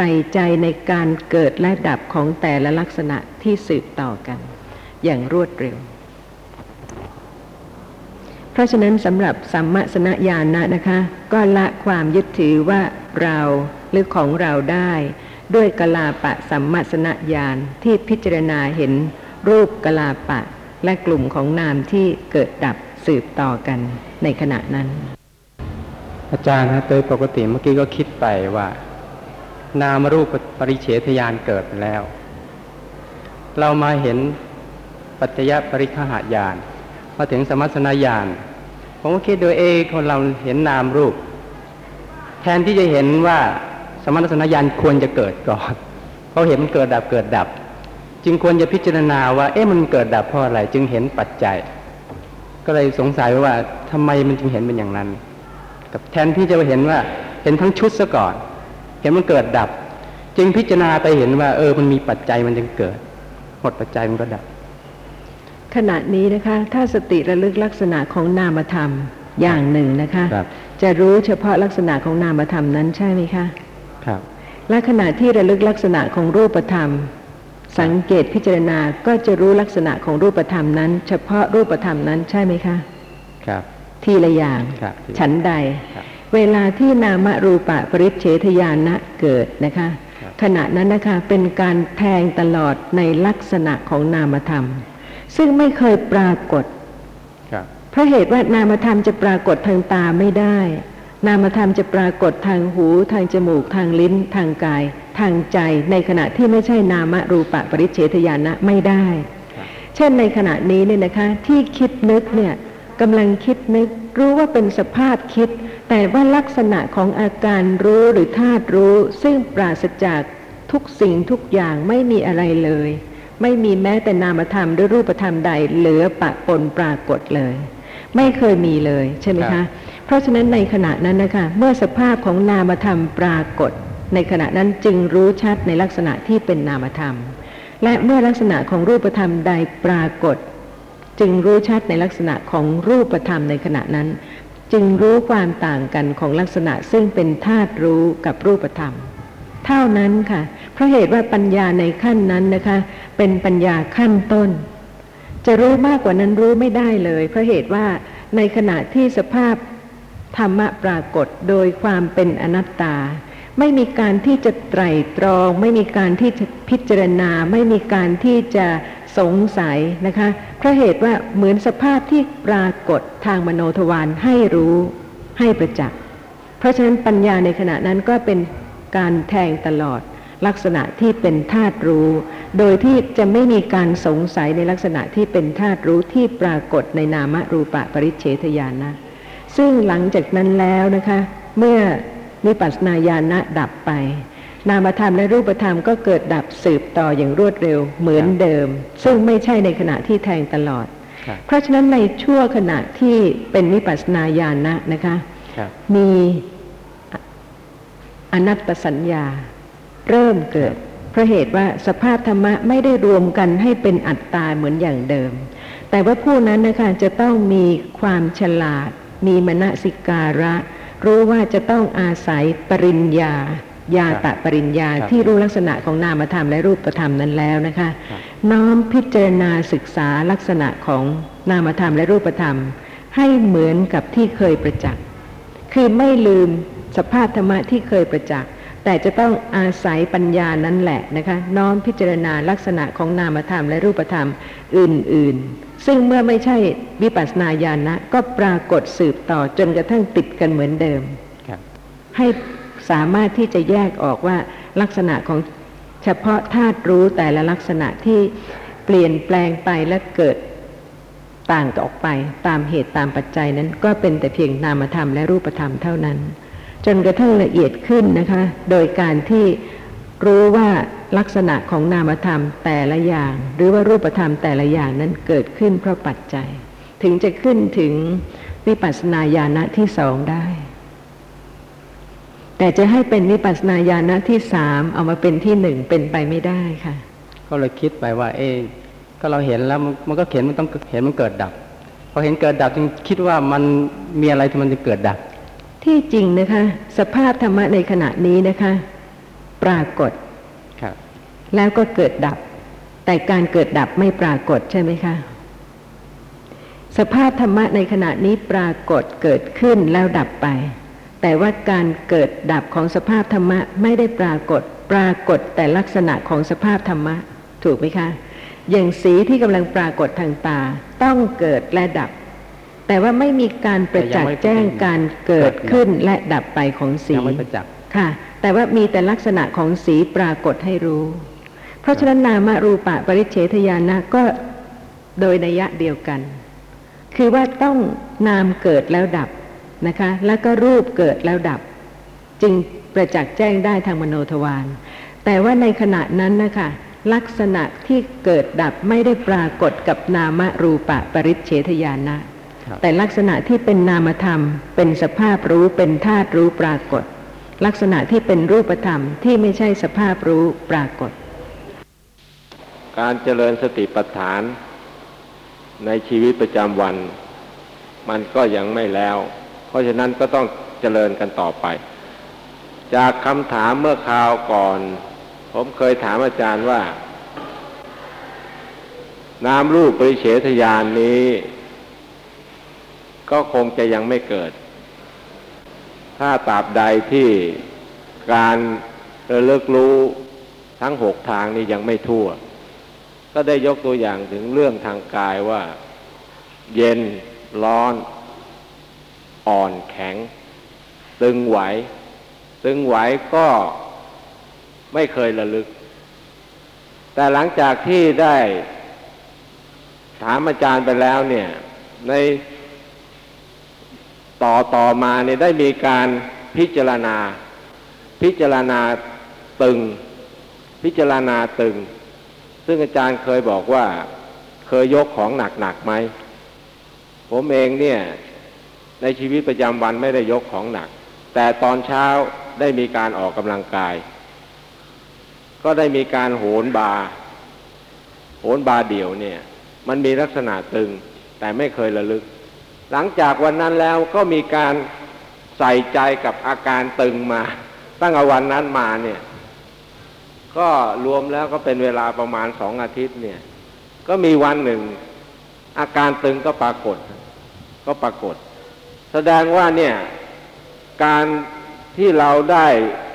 B: ใส่ใจในการเกิดและดับของแต่ละลักษณะที่สืบต่อกัน อย่างรวดเร็ว เพราะฉะนั้นสำหรับสัมมาสนญาณะนะคะ ก็ละความยึดถือว่าเราหรือของเราได้ ด้วยกลาปะสัมมาสนญาณที่พิจารณาเห็นรูปกลาปะและกลุ่มของนามที่เกิดดับสืบต่อกันในขณะนั้น
D: อาจารย์นะโดยปกติเมื่อกี้ก็คิดไปว่า นามรูปปริเฉทญาณเกิดไปแล้ว เรามาเห็นปัจจยปริคหายานมาถึงสมัสนญาณผมก็คิดโดยเอคนเราเห็นนามรูป แทนที่จะเห็นว่าสมัสนญาณควรจะเกิดก่อนเพราเห็นมันเกิดดับเกิดดับ จึงควรจะพิจารณาว่า เอ๊ะมันเกิดดับเพราะอะไร จึงเห็นปัจจัย ก็เลยสงสัยว่าทำไมมันจึงเห็นเป็นอย่างนั้น กับแทนที่จะเห็นว่าเห็นทั้งชุดซะก่อน เห็นมันเกิดดับ จึงพิจารณาไปเห็นว่า เออ มันมีปัจจัยมันจึงเกิด หมดปัจจัยมันก็ดับ
B: ขณะนี้นะคะ ถ้าสติระลึกลักษณะของนามธรรมอย่างหนึ่งนะคะ
D: ครับ
B: จะรู้เฉพาะลักษณะของนามธรรมนั้นใช่ไหมคะ
D: ครับ
B: และขณะที่ระลึกลักษณะของรูปธรรม สังเกตพิจารณาก็จะรู้ลักษณะของรูปธรรมนั้น เฉพาะรูปธรรมนั้นใช่ไหมคะ
D: ครับ
B: ทีละอย่าง
D: ครับ
B: ฉันใด
D: ครับ
B: เวลาที่นามรูปะปริเฉทญาณะเกิดนะคะ
D: ครับ
B: ขณะนั้นนะคะเป็นการแทงตลอดในลักษณะของนามธรรม ซึ่งไม่เคยปรากฏ
D: ครับ
B: เพราะเหตุว่านามธรรมจะปรากฏทางตาไม่ได้ นามธรรมจะปรากฏทางหู ทางจมูก ทางลิ้น ทางกาย ทางใจ ในขณะที่ไม่ใช่นามรูปะปริเฉทญาณะไม่ได้
D: ครับ
B: เช่นในขณะนี้เนี่ยนะคะที่คิดนึกเนี่ยกำลังคิดนึกรู้ว่าเป็นสภาพคิด แต่ว่าลักษณะของอาการรู้หรือธาตุรู้ ซึ่งปราศจากทุกสิ่งทุกอย่างไม่มีอะไรเลย ไม่มีแม้แต่นามธรรมหรือรูปธรรมใดเหลือปะปนปรากฏเลย ไม่เคยมีเลยใช่ไหม
D: ครั
B: คะ
D: บ
B: เพราะฉะนั้นในขณะนั้นนะคะ เมื่อสภาพของนามธรรมปรากฏ ในขณะนั้นจึงรู้ชัดในลักษณะที่เป็นนามธรรม และเมื่อลักษณะของรูปธรรมใดปรากฏ จึงรู้ชัดในลักษณะของรูปธรรมในขณะนั้น จึงรู้ความต่างกันของลักษณะซึ่งเป็นธาตุรู้กับรูปธรรม เท่านั้นค่ะ เพราะเหตุว่าปัญญาในขั้นนั้นนะคะ เป็นปัญญาขั้นต้น จะรู้มากกว่านั้นรู้ไม่ได้เลย เพราะเหตุว่าในขณะที่สภาพธรรมะปรากฏโดยความเป็นอนัตตา ไม่มีการที่จะไตร่ตรอง ไม่มีการที่จะพิจารณา ไม่มีการที่จะ สงสัยนะคะเพราะเหตุว่าเหมือนสภาพที่ปรากฏทางมโนทวารให้รู้ให้ประจักษ์เพราะฉะนั้นปัญญาในขณะนั้นก็เป็นการแทงตลอดลักษณะที่เป็นธาตุรู้ โดยที่จะไม่มีการสงสัยในลักษณะที่เป็นธาตุรู้ที่ปรากฏในนามรูปะปริเฉทญาณนะ ซึ่งหลังจากนั้นแล้วนะคะ เมื่อวิปัสสนาญาณะดับไป นามธรรมและรูปธรรมก็เกิดดับสืบต่ออย่างรวดเร็วเหมือนเดิม ซึ่งไม่ใช่ในขณะที่แทงตลอด
D: ครับ
B: เพราะฉะนั้นในชั่วขณะที่เป็นวิปัสสนาญาณะนะคะ
D: ครับ
B: มีอนัตตสัญญาเริ่มเกิดเพราะเหตุว่าสภาพธรรมะไม่ได้รวมกันให้เป็นอัตตาเหมือนอย่างเดิม แต่ว่าผู้นั้นนะคะจะต้องมีความฉลาด มีมณสิการะ รู้ว่าจะต้องอาศัยปริญญา ญาตะปริญญา
D: ครับ
B: ที่รู้ลักษณะของนามธรรมและรูปธรรมนั้นแล้วนะคะ
D: ครับ
B: น้อมพิจารณาศึกษาลักษณะของนามธรรมและรูปธรรม ให้เหมือนกับที่เคยประจักษ์คือไม่ลืมสภาพธรรมะที่เคยประจักษ์แต่จะต้องอาศัยปัญญานั้นแหละนะคะ น้อมพิจารณาลักษณะของนามธรรมและรูปธรรมอื่น ๆ ซึ่งเมื่อไม่ใช่วิปัสสนาญาณะก็ปรากฏสืบต่อจนกระทั่งติดกันเหมือนเดิม
D: ครับ
B: ให้ สามารถที่จะแยกออกว่าลักษณะของเฉพาะธาตุรู้แต่ละลักษณะที่เปลี่ยนแปลงไปและเกิดต่างออกไปตามเหตุตามปัจจัยนั้น ก็เป็นแต่เพียงนามธรรมและรูปธรรมเท่านั้น จนกระทั่งละเอียดขึ้นนะคะ โดยการที่รู้ว่าลักษณะของนามธรรมแต่ละอย่าง หรือว่ารูปธรรมแต่ละอย่างนั้นเกิดขึ้นเพราะปัจจัย ถึงจะขึ้นถึงวิปัสสนาญาณที่สองได้ แต่จะให้เป็นวิปัสสนาญาณที่สามเอามาเป็นที่หนึ่งเป็นไปไม่ได้ค่ะ
D: ก็เลยคิดไปว่า เอ๊ะก็เราเห็นแล้วมันมันก็เห็นมันต้องเห็นมันเกิดดับพอเห็นเกิดดับจึงคิดว่ามันมีอะไรที่มันจะเกิดดับ
B: ที่จริงนะคะ สภาพธรรมะในขณะนี้นะคะ ปรากฏ
D: ครับ
B: แล้วก็เกิดดับ แต่การเกิดดับไม่ปรากฏใช่ไหมคะสภาพธรรมะในขณะนี้ปรากฏเกิดขึ้นแล้วดับไป แต่ว่าการเกิดดับของสภาพธรรมะไม่ได้ปรากฏ ปรากฏแต่ลักษณะของสภาพธรรมะ ถูกไหมคะ อย่างสีที่กำลังปรากฏทางตา ต้องเกิดและดับ แต่ว่าไม่มีการประจักษ์แจ้งการเกิดขึ้นและดับไปของสี
D: ยังไม่ประจักษ์
B: ค่ะ แต่ว่ามีแต่ลักษณะของสีปรากฏให้รู้ เพราะฉะนั้นนามรูปะปริเฉทญาณะก็โดยนัยยะเดียวกัน คือว่าต้องนามเกิดแล้วดับ นะคะ แล้วก็รูปเกิดแล้วดับ จึงประจักษ์แจ้งได้ทางมโนทวาร แต่ว่าในขณะนั้นนะคะลักษณะที่เกิดดับไม่ได้ปรากฏกับนามรูปะปริเฉทญาณะ
D: ครับ
B: แต่ลักษณะที่เป็นนามธรรม เป็นสภาพรู้เป็นธาตุรู้ปรากฏ ลักษณะที่เป็นรูปธรรมที่ไม่ใช่สภาพรู้ปรากฏ
E: การเจริญสติปัฏฐาน ในชีวิตประจำวัน มันก็ยังไม่แล้ว เพราะฉะนั้นก็ต้องเจริญกันต่อไป จากคำถามเมื่อคราวก่อน ผมเคยถามอาจารย์ว่า นามรูปปริเฉทญาณนี้ ก็คงจะยังไม่เกิด ถ้าตราบใดที่การระลึกรู้ทั้งหกทางนี้ยังไม่ทั่ว ก็ได้ยกตัวอย่างถึงเรื่องทางกายว่า เย็นร้อน อ่อนแข็ง ตึงไหว ตึงไหวก็ไม่เคยระลึก แต่หลังจากที่ได้ถามอาจารย์ไปแล้วเนี่ย ในต่อต่อมาเนี่ยได้มีการพิจารณา พิจารณาตึง พิจารณาตึง ซึ่งอาจารย์เคยบอกว่าเคยยกของหนักๆไหมผมเองเนี่ย ในชีวิตประจำวันไม่ได้ยกของหนัก แต่ตอนเช้าได้มีการออกกำลังกาย ก็ได้มีการโหนบาโหนบาเดี่ยวเนี่ย มันมีลักษณะตึง แต่ไม่เคยระลึก หลังจากวันนั้นแล้วก็มีการใส่ใจกับอาการตึงมา ตั้งแต่วันนั้นมาเนี่ย ก็รวมแล้วก็เป็นเวลาประมาณสองอาทิตย์เนี่ย ก็มีวันหนึ่ง อาการตึงก็ปรากฏ ก็ปรากฏ แสดงว่าเนี่ยการที่เราได้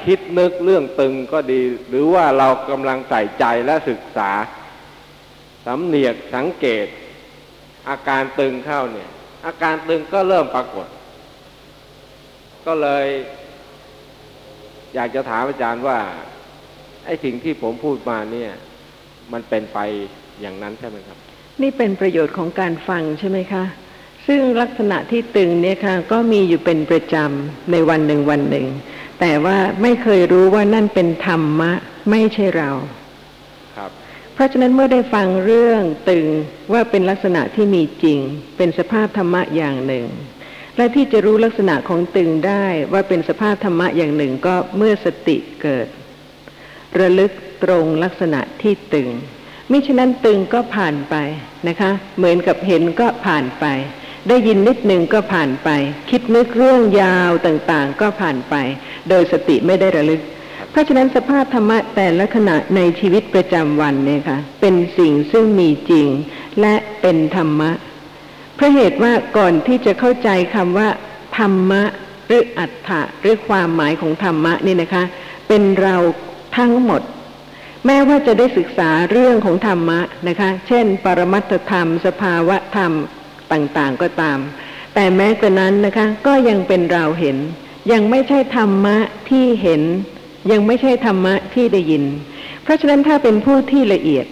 E: คิดนึกเรื่องตึงก็ดี หรือว่าเรากำลังใส่ใจและศึกษาสำเนียกสังเกต อาการตึงเข้าเนี่ย อาการตึงก็เริ่มปรากฏ ก็เลย อยากจะถามอาจารย์ว่า ไอ้สิ่งที่ผมพูดมาเนี่ย มันเป็นไปอย่างนั้นใช่ไหมครับ
B: นี่เป็นประโยชน์ของการฟังใช่ไหมคะ ซึ่งลักษณะที่ตึงเนี่ยค่ะก็มีอยู่เป็นประจำในวันหนึ่งวันหนึ่ง แต่ว่าไม่เคยรู้ว่านั่นเป็นธรรมะ ไม่ใช่เรา
E: ครับ
B: เพราะฉะนั้นเมื่อได้ฟังเรื่องตึงว่าเป็นลักษณะที่มีจริง เป็นสภาพธรรมะอย่างหนึ่ง และที่จะรู้ลักษณะของตึงได้ว่าเป็นสภาพธรรมะอย่างหนึ่งก็เมื่อสติเกิด ระลึกตรงลักษณะที่ตึงมิฉะนั้นตึงก็ผ่านไปนะคะ เหมือนกับเห็นก็ผ่านไป ได้ยินนิดหนึ่งก็ผ่านไป คิดนึกเรื่องยาวต่างๆ ก็ผ่านไป โดยสติไม่ได้ระลึก เพราะฉะนั้นสภาพธรรมะแต่ละขณะในชีวิตประจำวันเนี่ยค่ะเป็นสิ่งซึ่งมีจริง และเป็นธรรมะเพราะเหตุว่าก่อนที่จะเข้าใจคำว่า ธรรมะหรืออัฏฐะหรือความหมายของธรรมะนี่นะคะ เป็นเราทั้งหมดแม้ว่าจะได้ศึกษาเรื่องของธรรมะนะคะ เช่น ปรมัตธรรม สภาวะธรรม ต่างๆก็ตาม แต่แม้กระนั้นนะคะก็ยังเป็นเราเห็น ยังไม่ใช่ธรรมะที่เห็น ยังไม่ใช่ธรรมะที่ได้ยิน เพราะฉะนั้นถ้าเป็นผู้ที่ละเอียด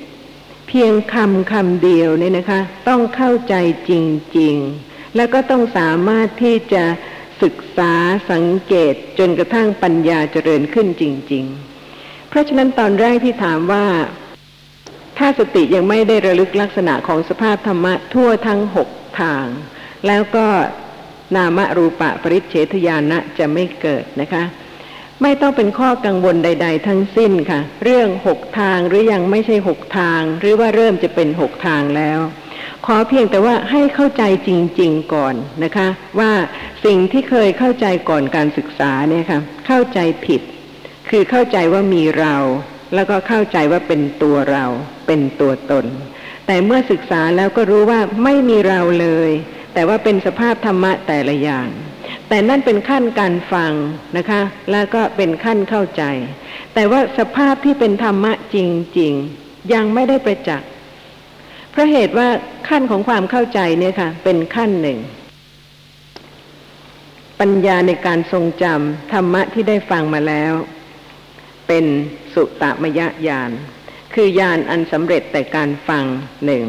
B: เพียงคำคำเดียวเนี่ยนะคะ ต้องเข้าใจจริง ๆ แล้วก็ต้องสามารถที่จะศึกษาสังเกตจนกระทั่งปัญญาเจริญขึ้นจริง ๆ เพราะฉะนั้นตอนแรกที่ถามว่าถ้าสติยังไม่ได้ระลึกลักษณะของสภาพธรรมะทั่วทั้งหก ทาง แล้วก็นามรูปะปริเฉทญาณะจะไม่เกิดนะคะ ไม่ต้องเป็นข้อกังวลใด ๆ ทั้งสิ้นค่ะ เรื่องหกทางหรือยังไม่ใช่หกทาง หรือว่าเริ่มจะเป็นหกทางแล้ว ขอเพียงแต่ว่าให้เข้าใจจริง ๆก่อนนะคะ ว่าสิ่งที่เคยเข้าใจก่อนการศึกษาเนี่ยค่ะ เข้าใจผิด คือเข้าใจว่ามีเรา แล้วก็เข้าใจว่าเป็นตัวเรา เป็นตัวตน แต่เมื่อศึกษาแล้วก็รู้ว่าไม่มีเราเลย แต่ว่าเป็นสภาพธรรมะแต่ละอย่าง แต่นั่นเป็นขั้นการฟังนะคะ แล้วก็เป็นขั้นเข้าใจ แต่ว่าสภาพที่เป็นธรรมะจริง ๆ ยังไม่ได้ประจักษ์เพราะเหตุว่าขั้นของความเข้าใจเนี่ยค่ะ เป็นขั้นหนึ่ง ปัญญาในการทรงจำธรรมะที่ได้ฟังมาแล้ว เป็นสุตมยญาณ คือญาณอันสำเร็จแต่การฟังหนึ่ง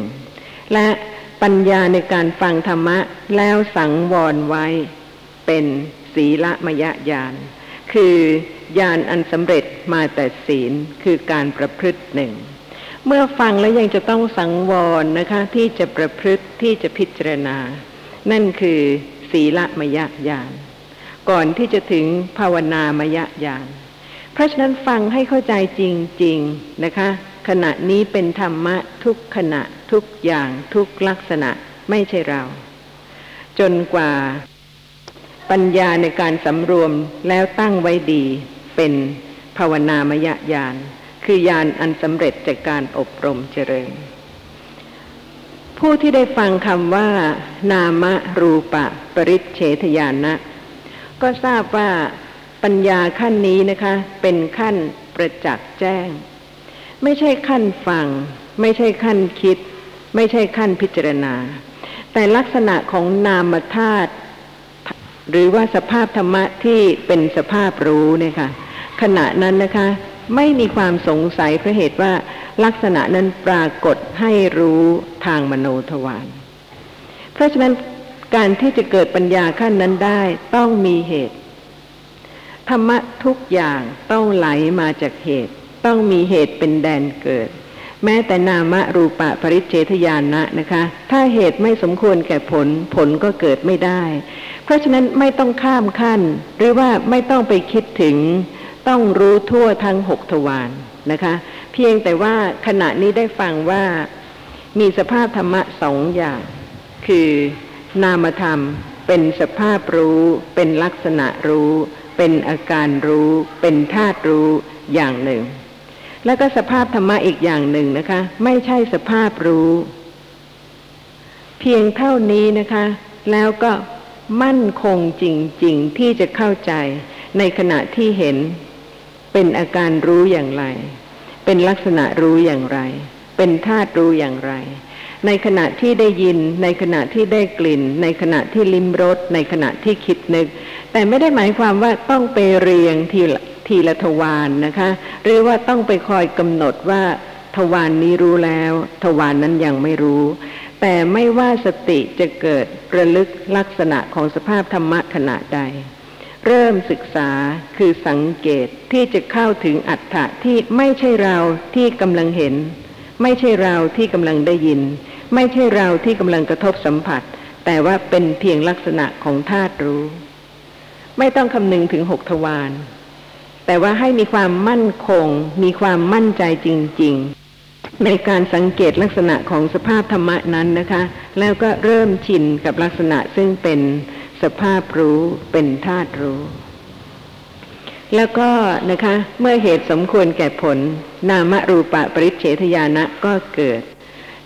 B: และปัญญาในการฟังธรรมะแล้วสังวรไว้เป็นศีละมยญาณคือญาณอันสำเร็จมาแต่ศีลคือการประพฤติหนึ่งเมื่อฟังแล้วยังจะต้องสังวรนะคะ ที่จะประพฤติที่จะพิจารณา นั่นคือศีละมยญาณก่อนที่จะถึงภาวนามยญาณเพราะฉะนั้นฟังให้เข้าใจจริง ๆ นะคะ ขณะนี้เป็นธรรมะทุกขณะทุกอย่างทุกลักษณะไม่ใช่เรา จนกว่า ปัญญาในการสำรวมแล้วตั้งไว้ดี เป็นภาวนามยญาณคือญาณอันสำเร็จจากการอบรมเจริญ ผู้ที่ได้ฟังคำว่า นามรูปะ ปริเฉทญาณะก็ทราบว่าปัญญาขั้นนี้นะคะ เป็นขั้นประจักษ์แจ้ง ไม่ใช่ขั้นฟัง ไม่ใช่ขั้นคิด ไม่ใช่ขั้นพิจารณา แต่ลักษณะของนามธาตุหรือว่าสภาพธรรมะที่เป็นสภาพรู้เนี่ยค่ะขณะนั้นนะคะ ไม่มีความสงสัยเพราะเหตุว่าลักษณะนั้นปรากฏให้รู้ทางมโนทวารเพราะฉะนั้นการที่จะเกิดปัญญาขั้นนั้นได้ต้องมีเหตุ ธรรมะทุกอย่างต้องไหลมาจากเหตุ ต้องมีเหตุเป็นแดนเกิด แม้แต่นามรูปะปริเฉทญาณะนะคะ ถ้าเหตุไม่สมควรแก่ผลผลก็เกิดไม่ได้ เพราะฉะนั้นไม่ต้องข้ามขั้น หรือว่าไม่ต้องไปคิดถึง ต้องรู้ทั่วทั้งหกทวารนะคะ เพียงแต่ว่าขณะนี้ได้ฟังว่ามีสภาพธรรมะสองอย่าง คือนามธรรมเป็นสภาพรู้ เป็นลักษณะรู้ เป็นอาการรู้ เป็นธาตุรู้อย่างหนึ่ง แล้วก็สภาพธรรมะอีกอย่างหนึ่งนะคะ ไม่ใช่สภาพรู้ เพียงเท่านี้นะคะ แล้วก็มั่นคงจริง ๆ ที่จะเข้าใจในขณะที่เห็น เป็นอาการรู้อย่างไร เป็นลักษณะรู้อย่างไร เป็นธาตุรู้อย่างไร ในขณะที่ได้ยิน ในขณะที่ได้กลิ่น ในขณะที่ลิ้มรสในขณะที่คิดนึก แต่ไม่ได้หมายความว่าต้องไปเรียงทีละ ทีละทวารนนะคะ หรือว่าต้องไปคอยกำหนดว่าทวารนนี้รู้แล้ว ทวารนนั้นยังไม่รู้แแต่ไม่ว่าสติจะเกิดระลึกลักษณะของสภาพธรรมะขณะใด เริ่มศึกษาคือสังเกตที่จะเข้าถึงอัตถะที่ไม่ใช่เราที่กำลังเห็น ไม่ใช่เราที่กำลังได้ยิน ไม่ใช่เราที่กำลังกระทบสัมผัส แต่ว่าเป็นเพียงลักษณะของธาตุรู้ ไม่ต้องคำนึงถึงหกทวาร แต่ว่าให้มีความมั่นคง มีความมั่นใจจริง ๆ ในการสังเกตลักษณะของสภาพธรรมะนั้นนะคะ แล้วก็เริ่มชินกับลักษณะซึ่งเป็นสภาพรู้เป็นธาตุรู้ แล้วก็นะคะ เมื่อเหตุสมควรแก่ผล นามรูปะปริเฉทญาณะก็เกิด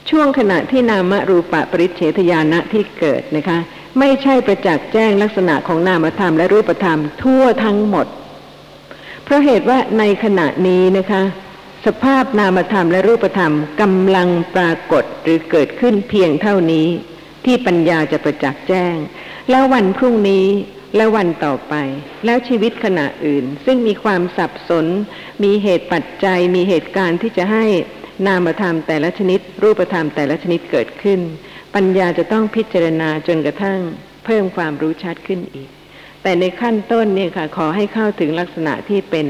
B: ช่วงขณะที่นามรูปะปริเฉทญาณะที่เกิดนะคะ ไม่ใช่ประจักษ์แจ้งลักษณะของนามธรรมและรูปธรรมทั่วทั้งหมด เพราะเหตุว่าในขณะนี้นะคะ สภาพนามธรรมและรูปธรรมกำลังปรากฏหรือเกิดขึ้นเพียงเท่านี้ ที่ปัญญาจะประจักษ์แจ้ง แล้ววันพรุ่งนี้และวันต่อไป แล้วชีวิตขณะอื่น ซึ่งมีความสับสน มีเหตุปัจจัย มีเหตุการณ์ที่จะให้นามธรรมแต่ละชนิด รูปธรรมแต่ละชนิดเกิดขึ้น ปัญญาจะต้องพิจารณาจนกระทั่ง เพิ่มความรู้ชัดขึ้นอีก แต่ในขั้นต้นเนี่ยค่ะ ขอให้เข้าถึงลักษณะที่เป็น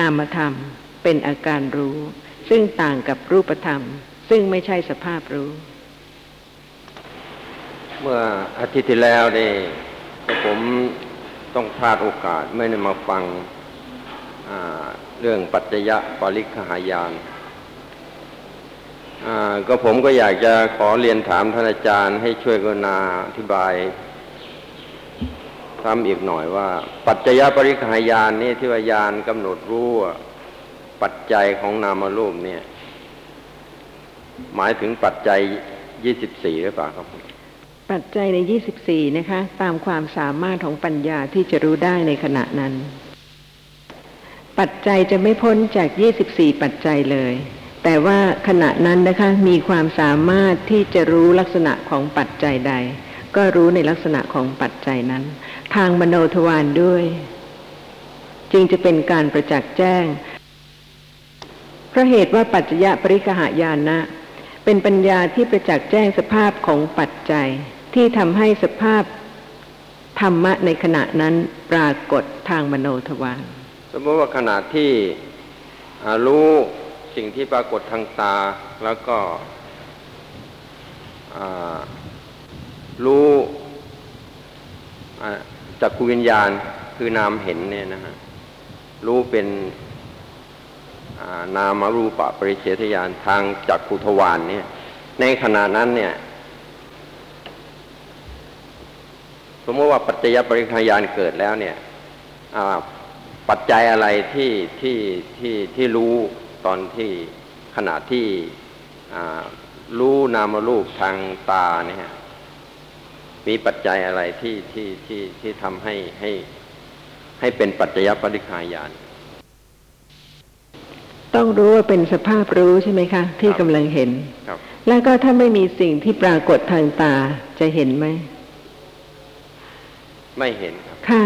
B: นามธรรม เป็นอาการรู้ ซึ่งต่างกับรูปธรรม ซึ่งไม่ใช่สภาพรู้
F: เมื่ออาทิตย์ที่แล้วนี่ผมต้องพลาดโอกาสไม่ได้มาฟังเรื่องปัจจยะปริคหายานก็ผมก็อยากจะขอเรียนถามท่านอาจารย์ให้ช่วยกรุณาอธิบาย ซ้ำอีกหน่อยว่า ปัจจยปริคหายานนี่ที่ว่ายานกำหนดรู้ปัจจัยของนามรูปเนี่ย หมายถึงปัจจัยยี่สิบสี่หรือเปล่าครับ
B: ปัจจัยใน24นะคะ ตามความสามารถของปัญญาที่จะรู้ได้ในขณะนั้น ปัจจัยจะไม่พ้นจาก24ปัจจัยเลย แต่ว่าขณะนั้นนะคะมีความสามารถที่จะรู้ลักษณะของปัจจัยใด ก็รู้ในลักษณะของปัจจัยนั้น ทางมโนทวารด้วย จึงจะเป็นการประจักษ์แจ้งเพราะเหตุว่าปัจจยปริกหายานะ เป็นปัญญาที่ประจักษ์แจ้งสภาพของปัจจัย ที่ทำให้สภาพธรรมะในขณะนั้นปรากฏทางมโนทวาร
F: สมมติว่าขณะที่รู้สิ่งที่ปรากฏทางตาแล้วก็ รู้อ่าจักรวิญญาณคือนามเห็นเนี่ยนะฮะรู้เป็นานามรูปะปริเฉทญาณทางจักขุทวารเนี่ย ในขณะนั้นเนี่ย สมมติว่าปัจจยปริคายานเกิดแล้วเนี่ยปัจจัยอะไรที่ที่ที่ที่รู้ตอนที่ขณะที่รู้นามรูปทางตาเนี่ย มีปัจจัยอะไรที่ที่ที่ที่ทำให้ให้ให้เป็นปัจจยปริคายาน
B: ต้องรู้ว่าเป็นสภาพรู้ใช่ไหมคะ ที่
F: ครับ
B: กำลังเห็น
F: ครับ
B: แล้วก็ถ้าไม่มีสิ่งที่ปรากฏทางตาจะเห็นไหม
F: ไม่เห็นครับ
B: ค่ะ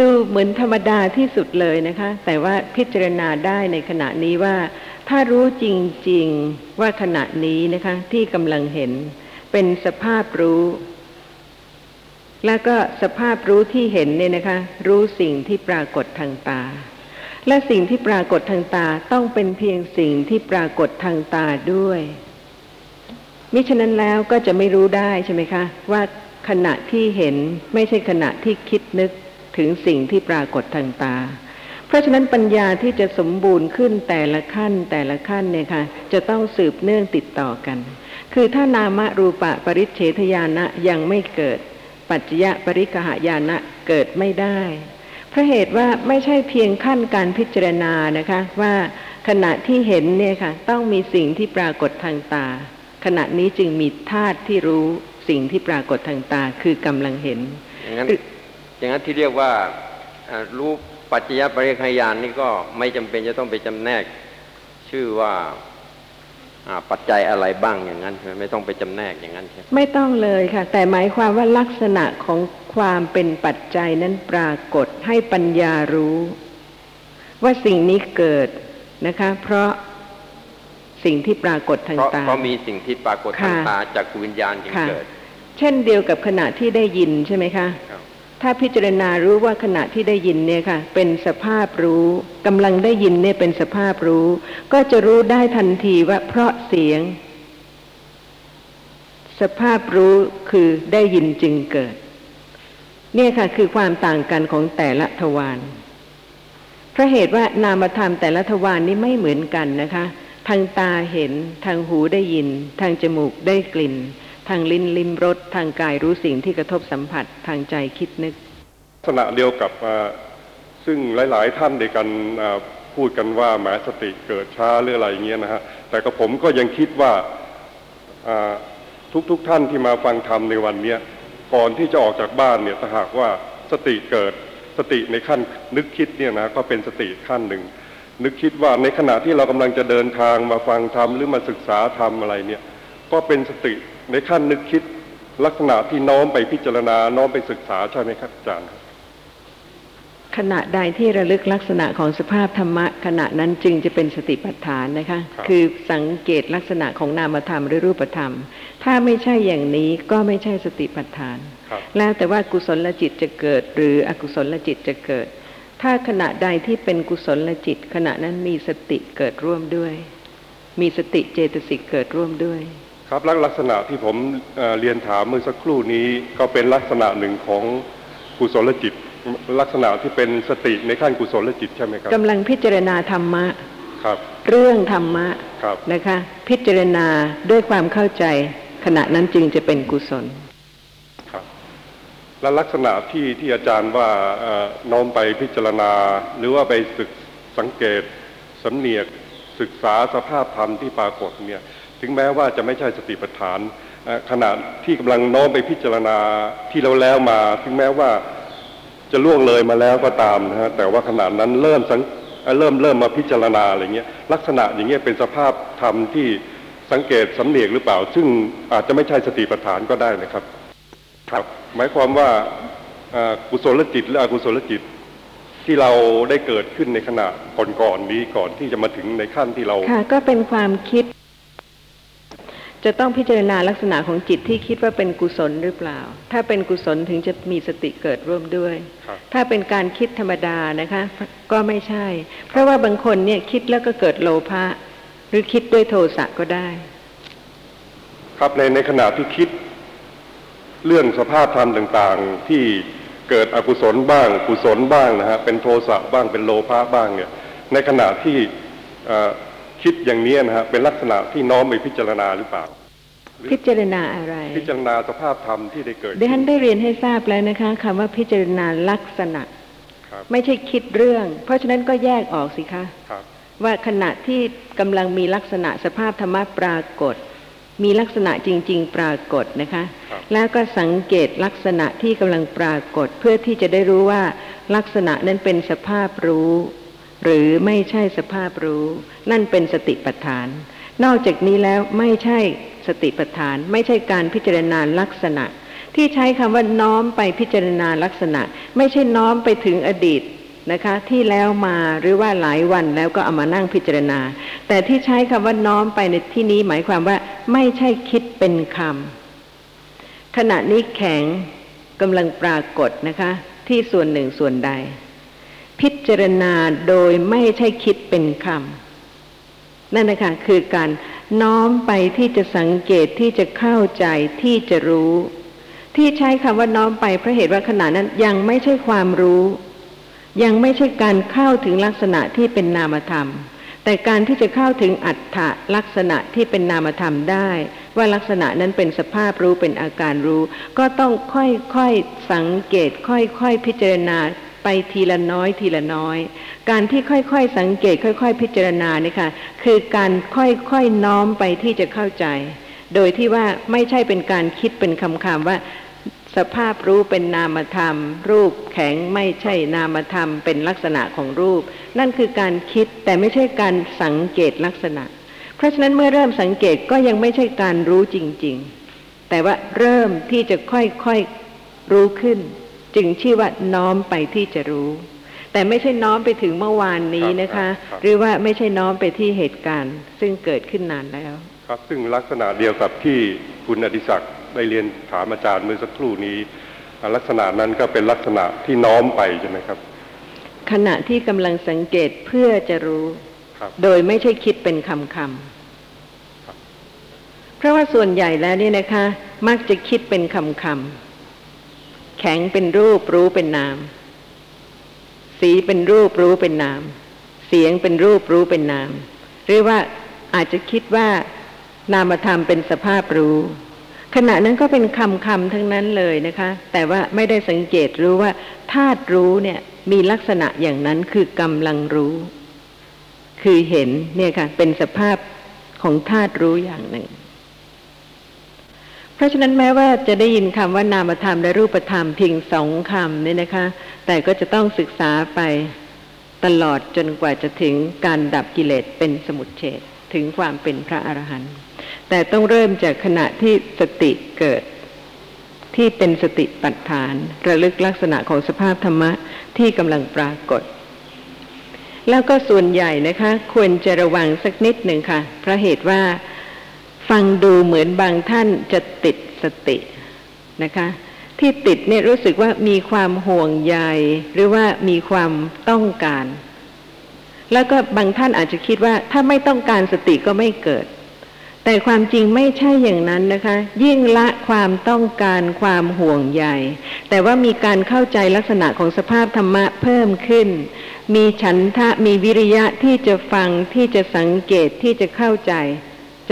B: ดูเหมือนธรรมดาที่สุดเลยนะคะ แต่ว่าพิจารณาได้ในขณะนี้ว่า ถ้ารู้จริง ๆ ว่าขณะนี้นะคะ ที่กำลังเห็น เป็นสภาพรู้ แล้วก็สภาพรู้ที่เห็นเนี่ยนะคะ รู้สิ่งที่ปรากฏทางตา และสิ่งที่ปรากฏทางตาต้องเป็นเพียงสิ่งที่ปรากฏทางตาด้วย มิฉะนั้นแล้วก็จะไม่รู้ได้ใช่ไหมคะ ว่าขณะที่เห็นไม่ใช่ขณะที่คิดนึกถึงสิ่งที่ปรากฏทางตา เพราะฉะนั้นปัญญาที่จะสมบูรณ์ขึ้นแต่ละขั้นแต่ละขั้นเนี่ยค่ะ จะต้องสืบเนื่องติดต่อกัน คือถ้านามรูปะปริเฉทญาณะยังไม่เกิด ปัจจยปริกหายานะเกิดไม่ได้เพราะเหตุว่าไม่ใช่เพียงขั้นการพิจารณานะคะ ว่าขณะที่เห็นเนี่ยค่ะ ต้องมีสิ่งที่ปรากฏทางตา ขณะนี้จึงมีธาตุที่รู้สิ่งที่ปรากฏทางตาคือกำลังเห็น
F: อย่างนั้นอย่างนั้นที่เรียกว่ารู้ปัจจยปริคายานนี่ก็ไม่จำเป็นจะต้องไปจำแนก ชื่อว่า ปัจจัยอะไรบ้างอย่างนั้นใช่ไหมไม่ต้องไปจำแนกอย่างนั้นใช่ไหม
B: ไม่ต้องเลยค่ะ แต่หมายความว่าลักษณะของความเป็นปัจจัยนั้นปรากฏให้ปัญญารู้ ว่าสิ่งนี้เกิดนะคะ เพราะสิ่งที่ปรากฏทาง
F: เพราะ
B: ตา
F: เพราะมีสิ่งที่ปรากฏทาง
B: ค่ะ
F: ตาจากวิญญาณจึง
B: ค่ะ
F: เกิด
B: เช่นเดียวกับขณะที่ได้ยินใช่ไหมคะ
F: ครับ
B: ถ้าพิจารณารู้ว่าขณะที่ได้ยินเนี่ยค่ะ เป็นสภาพรู้กำลังได้ยินเนี่ยเป็นสภาพรู้ ก็จะรู้ได้ทันทีว่าเพราะเสียง สภาพรู้คือได้ยินจึงเกิด เนี่ยค่ะคือความต่างกันของแต่ละทวารเพราะเหตุว่านามธรรมแต่ละทวารนี้ไม่เหมือนกันนะคะ ทางตาเห็นทางหูได้ยิน ทางจมูกได้กลิ่นางลิ้นลิ้มรสทางกายรู้สิ่งที่กระทบสัมผัสทางใจคิดนึก
G: ลักษณะเดียวกับซึ่งหลาย ๆ ท่านในกันพูดกันว่าแหมสติเกิดช้าหรืออะไรอย่างเงี้ยนะฮะแต่กับผมก็ยังคิดว่าทุกๆทท่านที่มาฟังธรรมในวันเนี้ยก่อนที่จะออกจากบ้านเนี่ยถ้าหากว่าสติเกิดสติในขั้นนึกคิดเนี่ยนะก็เป็นสติขั้นหนึ่งนึกคิดว่าในขณะที่เรากำลังจะเดินทางมาฟังธรรมหรือมาศึกษาธรรมอะไรเนี่ย ก็เป็นสติ ในขั้นนึกคิดลักษณะที่น้อมไปพิจารณา น้อมไปศึกษาใช่ไหมครับอาจารย์ครับ
B: ขณะใดที่ระลึกลักษณะของสภาพธรรมะ ขณะนั้นจึงจะเป็นสติปัฏฐานนะคะ
G: ครับ
B: คือสังเกตลักษณะของนามธรรมหรือรูปธรรม ถ้าไม่ใช่อย่างนี้ก็ไม่ใช่สติปัฏฐาน
G: ครับ
B: แล้วแต่ว่ากุศลจิตจะเกิด หรืออกุศลจิตจะเกิด ถ้าขณะใดที่เป็นกุศลจิต ขณะนั้นมีสติเกิดร่วมด้วย มีสติเจตสิกเกิดร่วมด้วย
G: ครับแล้วลักษณะที่ผมเอ่อเรียนถามเมื่อสักครู่นี้ก็เป็นลักษณะหนึ่งของกุศลจิต ลักษณะที่เป็นสติในขั้นกุศลจิตใช่ไหมครับ
B: กำลังพิจารณาธรรมะ
G: ครับ
B: เรื่องธรรมะ
G: ครับ
B: นะคะ พิจารณาด้วยความเข้าใจ ขณะนั้นจึงจะเป็นกุศล
G: ครับ และลักษณะที่ที่อาจารย์ว่าเอ่อน้อมไปพิจารณา หรือว่าไปศึกสังเกตสำเนียกศึกษาสภาพธรรมที่ปรากฏเนี่ย ถึงแม้ว่าจะไม่ใช่สติปัฏฐานเอ่อขณะที่กำลังน้อมไปพิจารณาที่เราแล้วมา ถึงแม้ว่าจะล่วงเลยมาแล้วก็ตามนะฮะแต่ว่าขณะนั้นเริ่มสังเอ่อเริ่มเริ่มมาพิจารณาอะไรเงี้ยลักษณะอย่างเงี้ยเป็นสภาพธรรมที่สังเกตสำเนียกหรือเปล่า ซึ่งอาจจะไม่ใช่สติปัฏฐานก็ได้นะครับครับหมายความว่าเอ่อกุศลจิตหรืออกุศลจิตที่เราได้เกิดขึ้นในขณะก่อนๆนี้ก่อนที่จะมาถึงในขั้นที่เรา
B: ค่ะก็เป็นความคิด จะต้องพิจารณาลักษณะของจิตที่คิดว่าเป็นกุศลหรือเปล่า ถ้าเป็นกุศลถึงจะมีสติเกิดร่วมด้วย
G: ครับ
B: ถ้าเป็นการคิดธรรมดานะคะ ก็ไม่ใช่ เพราะว่าบางคนเนี่ยคิดแล้วก็เกิดโลภะหรือคิดด้วยโทสะก็ได้
G: ครับในในขณะที่คิด เรื่องสภาพธรรมต่างๆ ที่เกิดอกุศลบ้างกุศลบ้างนะฮะเป็นโทสะบ้างเป็นโลภะบ้างเนี่ยในขณะที่เอ่อ คิดอย่างนี้นะฮะเป็นลักษณะที่น้อมไปพิจารณาหรือเปล่า
B: พิจารณาอะไร
G: พิจารณาสภาพธรรมที่ได้เกิด
B: ดิฉันได้เรียนให้ทราบแล้วนะคะคำว่าพิจารณาลักษณะ
G: ครับ
B: ไม่ใช่คิดเรื่อง เพราะฉะนั้นก็แยกออกสิคะ
G: ครับ
B: ว่าขณะที่กำลังมีลักษณะสภาพธรรมะปรากฏ มีลักษณะจริง ๆ ปรากฏนะคะ
G: ครับ
B: แล้วก็สังเกตลักษณะที่กำลังปรากฏ เพื่อที่จะได้รู้ว่าลักษณะนั้นเป็นสภาพรู้ หรือไม่ใช่สภาพรู้ นั่นเป็นสติปัฏฐาน นอกจากนี้แล้วไม่ใช่สติปัฏฐาน ไม่ใช่การพิจารณาลักษณะ ที่ใช้คำว่าน้อมไปพิจารณาลักษณะ ไม่ใช่น้อมไปถึงอดีตนะคะที่แล้วมาหรือว่าหลายวันแล้วก็เอามานั่งพิจารณา แต่ที่ใช้คำว่าน้อมไปในที่นี้หมายความว่า ไม่ใช่คิดเป็นคำขณะนี้แข็งกำลังปรากฏนะคะ ที่ส่วนหนึ่งส่วนใด พิจารณาโดยไม่ใช่คิดเป็นคำนั่นนะคะคือการน้อมไปที่จะสังเกตที่จะเข้าใจที่จะรู้ ที่ใช้คำว่าน้อมไปเพราะเหตุว่าขณะนั้นยังไม่ใช่ความรู้ ยังไม่ใช่การเข้าถึงลักษณะที่เป็นนามธรรม แต่การที่จะเข้าถึงอัตถะลักษณะที่เป็นนามธรรมได้ ว่าลักษณะนั้นเป็นสภาพรู้เป็นอาการรู้ ก็ต้องค่อยๆสังเกต ค่อยๆพิจารณา ไปทีละน้อยทีละน้อย การที่ค่อยๆสังเกตค่อยๆ พิจารณาเนี่ยค่ะคือการค่อยๆน้อมไปที่จะเข้าใจ โดยที่ว่าไม่ใช่เป็นการคิดเป็นคำๆว่าสภาพรู้เป็นนามธรรม รูปแข็งไม่ใช่นามธรรมเป็นลักษณะของรูป นั่นคือการคิดแต่ไม่ใช่การสังเกตลักษณะ เพราะฉะนั้นเมื่อเริ่มสังเกตก็ยังไม่ใช่การรู้จริง ๆ แต่ว่าเริ่มที่จะค่อยๆรู้ขึ้น จึงชื่อว่าน้อมไปที่จะรู้ แต่ไม่ใช่น้อมไปถึงเมื่อวานนี้นะคะ
G: ครับ
B: หรือว่าไม่ใช่น้อมไปที่เหตุการณ์ ซึ่งเกิดขึ้นนานแล้ว
G: ครับซึ่งลักษณะเดียวกับที่คุณอดิศักดิ์ได้เรียนถามอาจารย์เมื่อสักครู่นี้อ่าลักษณะนั้นก็เป็นลักษณะที่น้อมไปใช่ไหมครับ
B: ขณะที่กำลังสังเกตเพื่อจะรู้
G: ครับ
B: โดยไม่ใช่คิดเป็นคำคำเพราะว่าส่วนใหญ่แล้วเนี่ยนะคะ มักจะคิดเป็นคำคำ แข็งเป็นรูปรู้เป็นนาม สีเป็นรูปรู้เป็นนาม เสียงเป็นรูปรู้เป็นนาม หรือว่าอาจจะคิดว่านามธรรมเป็นสภาพรู้ ขณะนั้นก็เป็นคำคำทั้งนั้นเลยนะคะ แต่ว่าไม่ได้สังเกตรู้ว่าธาตุรู้เนี่ยมีลักษณะอย่างนั้นคือกำลังรู้ คือเห็นเนี่ยค่ะ เป็นสภาพของธาตุรู้อย่างหนึ่ง ราะฉะนั้นแม้ว่าจะได้ยินคำว่านามธรรมและรูปธรรมเพียงสองคำเนี่ยนะคะ แต่ก็จะต้องศึกษาไปตลอดจนกว่าจะถึงการดับกิเลสเป็นสมุทเฉดถึงความเป็นพระอรหันต์แต่ต้องเริ่มจากขณะที่สติเกิด ที่เป็นสติปัฏฐาน ระลึกลักษณะของสภาพธรรมะที่กำลังปรากฏ แล้วก็ส่วนใหญ่นะคะ ควรจะระวังสักนิดหนึ่งค่ะเพราะเหตุว่า ฟังดูเหมือนบางท่านจะติดสตินะคะ ที่ติดเนี่ยรู้สึกว่ามีความห่วงใยหรือว่ามีความต้องการ แล้วก็บางท่านอาจจะคิดว่าถ้าไม่ต้องการสติก็ไม่เกิด แต่ความจริงไม่ใช่อย่างนั้นนะคะ ยิ่งละความต้องการความห่วงใยแต่ว่ามีการเข้าใจลักษณะของสภาพธรรมะเพิ่มขึ้น มีฉันทะมีวิริยะที่จะฟังที่จะสังเกตที่จะเข้าใจ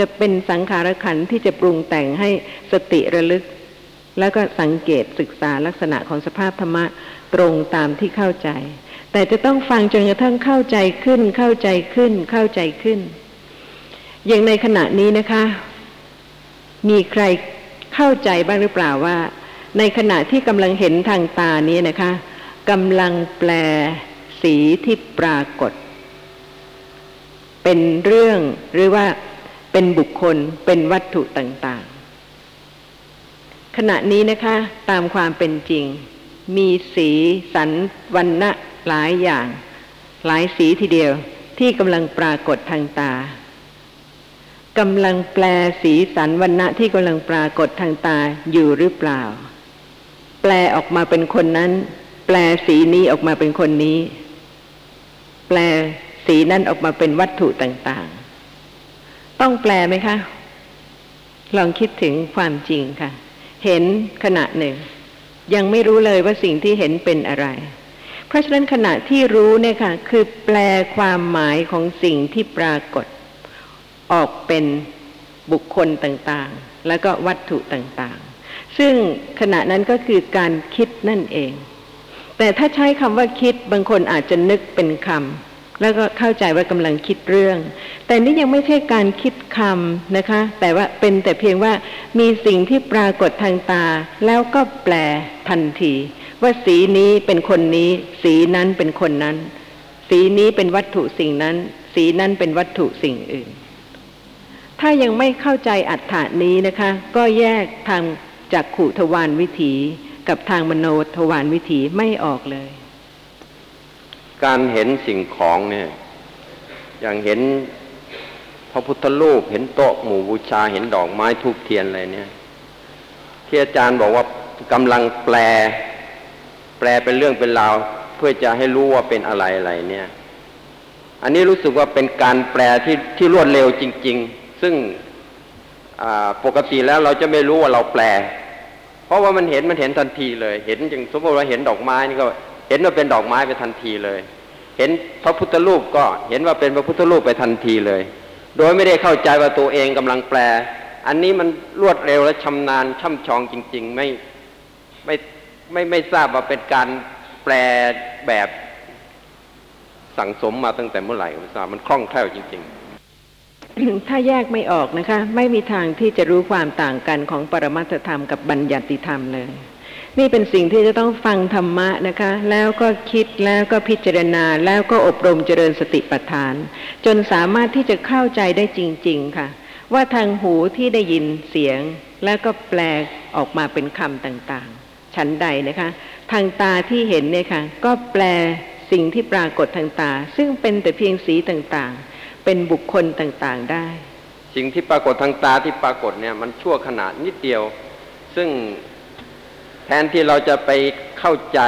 B: จะเป็นสังขารขันที่จะปรุงแต่งให้สติระลึก แล้วก็สังเกตศึกษาลักษณะของสภาพธรรมะตรงตามที่เข้าใจ แต่จะต้องฟังจนกระทั่งเข้าใจขึ้น เข้าใจขึ้น เข้าใจขึ้น อย่างในขณะนี้นะคะ มีใครเข้าใจบ้างหรือเปล่าว่า ในขณะที่กำลังเห็นทางตานี้นะคะกำลังแปลสีที่ปรากฏ เป็นเรื่องหรือว่า เป็นบุคคลเป็นวัตถุต่างๆ ขณะนี้นะคะตามความเป็นจริง มีสีสันวันณะหลายอย่าง หลายสีทีเดียวที่กำลังปรากฏทางตากำลังแปลสีสันวันณะที่กำลังปรากฏทางตาอยู่หรือเปล่า แปลออกมาเป็นคนนั้น แปลสีนี้ออกมาเป็นคนนี้ แปลสีนั้นออกมาเป็นวัตถุต่างๆ ต้องแปลไหมคะ ลองคิดถึงความจริงค่ะ เห็นขณะหนึ่ง ยังไม่รู้เลยว่าสิ่งที่เห็นเป็นอะไร เพราะฉะนั้นขณะที่รู้เนี่ยค่ะ คือแปลความหมายของสิ่งที่ปรากฏ ออกเป็นบุคคลต่างๆ แล้วก็วัตถุต่างๆ ซึ่งขณะนั้นก็คือการคิดนั่นเอง แต่ถ้าใช้คำว่าคิดบางคนอาจจะนึกเป็นคำ แล้วก็เข้าใจว่ากำลังคิดเรื่อง แต่นี่ยังไม่ใช่การคิดคำนะคะ แต่ว่าเป็นแต่เพียงว่ามีสิ่งที่ปรากฏทางตา แล้วก็แปลทันที ว่าสีนี้เป็นคนนี้ สีนั้นเป็นคนนั้น สีนี้เป็นวัตถุสิ่งนั้น สีนั้นเป็นวัตถุสิ่งอื่น ถ้ายังไม่เข้าใจอัฏฐานี้นะคะ ก็แยกทางจากขุทวารวิถี กับทางมโนทวารวิถีไม่ออกเลย
F: การเห็นสิ่งของเนี่ย อย่างเห็นพระพุทธรูปเห็นโต๊ะหมู่บูชาเห็นดอกไม้ทูบเทียนอะไรเนี่ย ที่อาจารย์บอกว่ากำลังแปล แปลเป็นเรื่องเป็นราว เพื่อจะให้รู้ว่าเป็นอะไรอะไรเนี่ย อันนี้รู้สึกว่าเป็นการแปลที่ที่รวดเร็วจริง ๆ ซึ่งปกติแล้วเราจะไม่รู้ว่าเราแปล เพราะว่ามันเห็นมันเห็นทันทีเลย เห็นอย่างสมมติว่าเห็นดอกไม้นี่ก็ เห็นว่าเป็นดอกไม้ไปทันทีเลย เห็นพระพุทธรูปก็เห็นว่าเป็นพระพุทธรูปไปทันทีเลย โดยไม่ได้เข้าใจว่าตัวเองกำลังแปล อันนี้มันรวดเร็วและชำนาญช่ำชองจริง ๆ ไม่ไม่ไม่ไม่ทราบว่าเป็นการแปลแบบสั่งสมมาตั้งแต่เมื่อไหร่ไม่ทราบมันคล่องแคล่วจริง ๆ
B: ถ้าแยกไม่ออกนะคะ ไม่มีทางที่จะรู้ความต่างกันของปรมัตธรรมกับบัญญัติธรรมเลย นี่เป็นสิ่งที่จะต้องฟังธรรมะนะคะ แล้วก็คิดแล้วก็พิจารณาแล้วก็อบรมเจริญสติปัฏฐาน จนสามารถที่จะเข้าใจได้จริง ๆ ค่ะ ว่าทางหูที่ได้ยินเสียง แล้วก็แปลออกมาเป็นคำต่างๆ ชั้นใดนะคะ ทางตาที่เห็นเนี่ยค่ะ ก็แปลสิ่งที่ปรากฏทางตา ซึ่งเป็นแต่เพียงสีต่างๆ เป็นบุคคลต่างๆได้
F: สิ่งที่ปรากฏทางตาที่ปรากฏเนี่ยมันชั่วขณะนิดเดียว ซึ่ง ทนที่เราจะไปเข้าใจ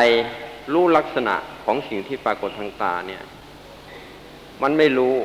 F: รู้ลักษณะของสิ่งที่ปรากฏทางตาเนี่ย มันไม่รู้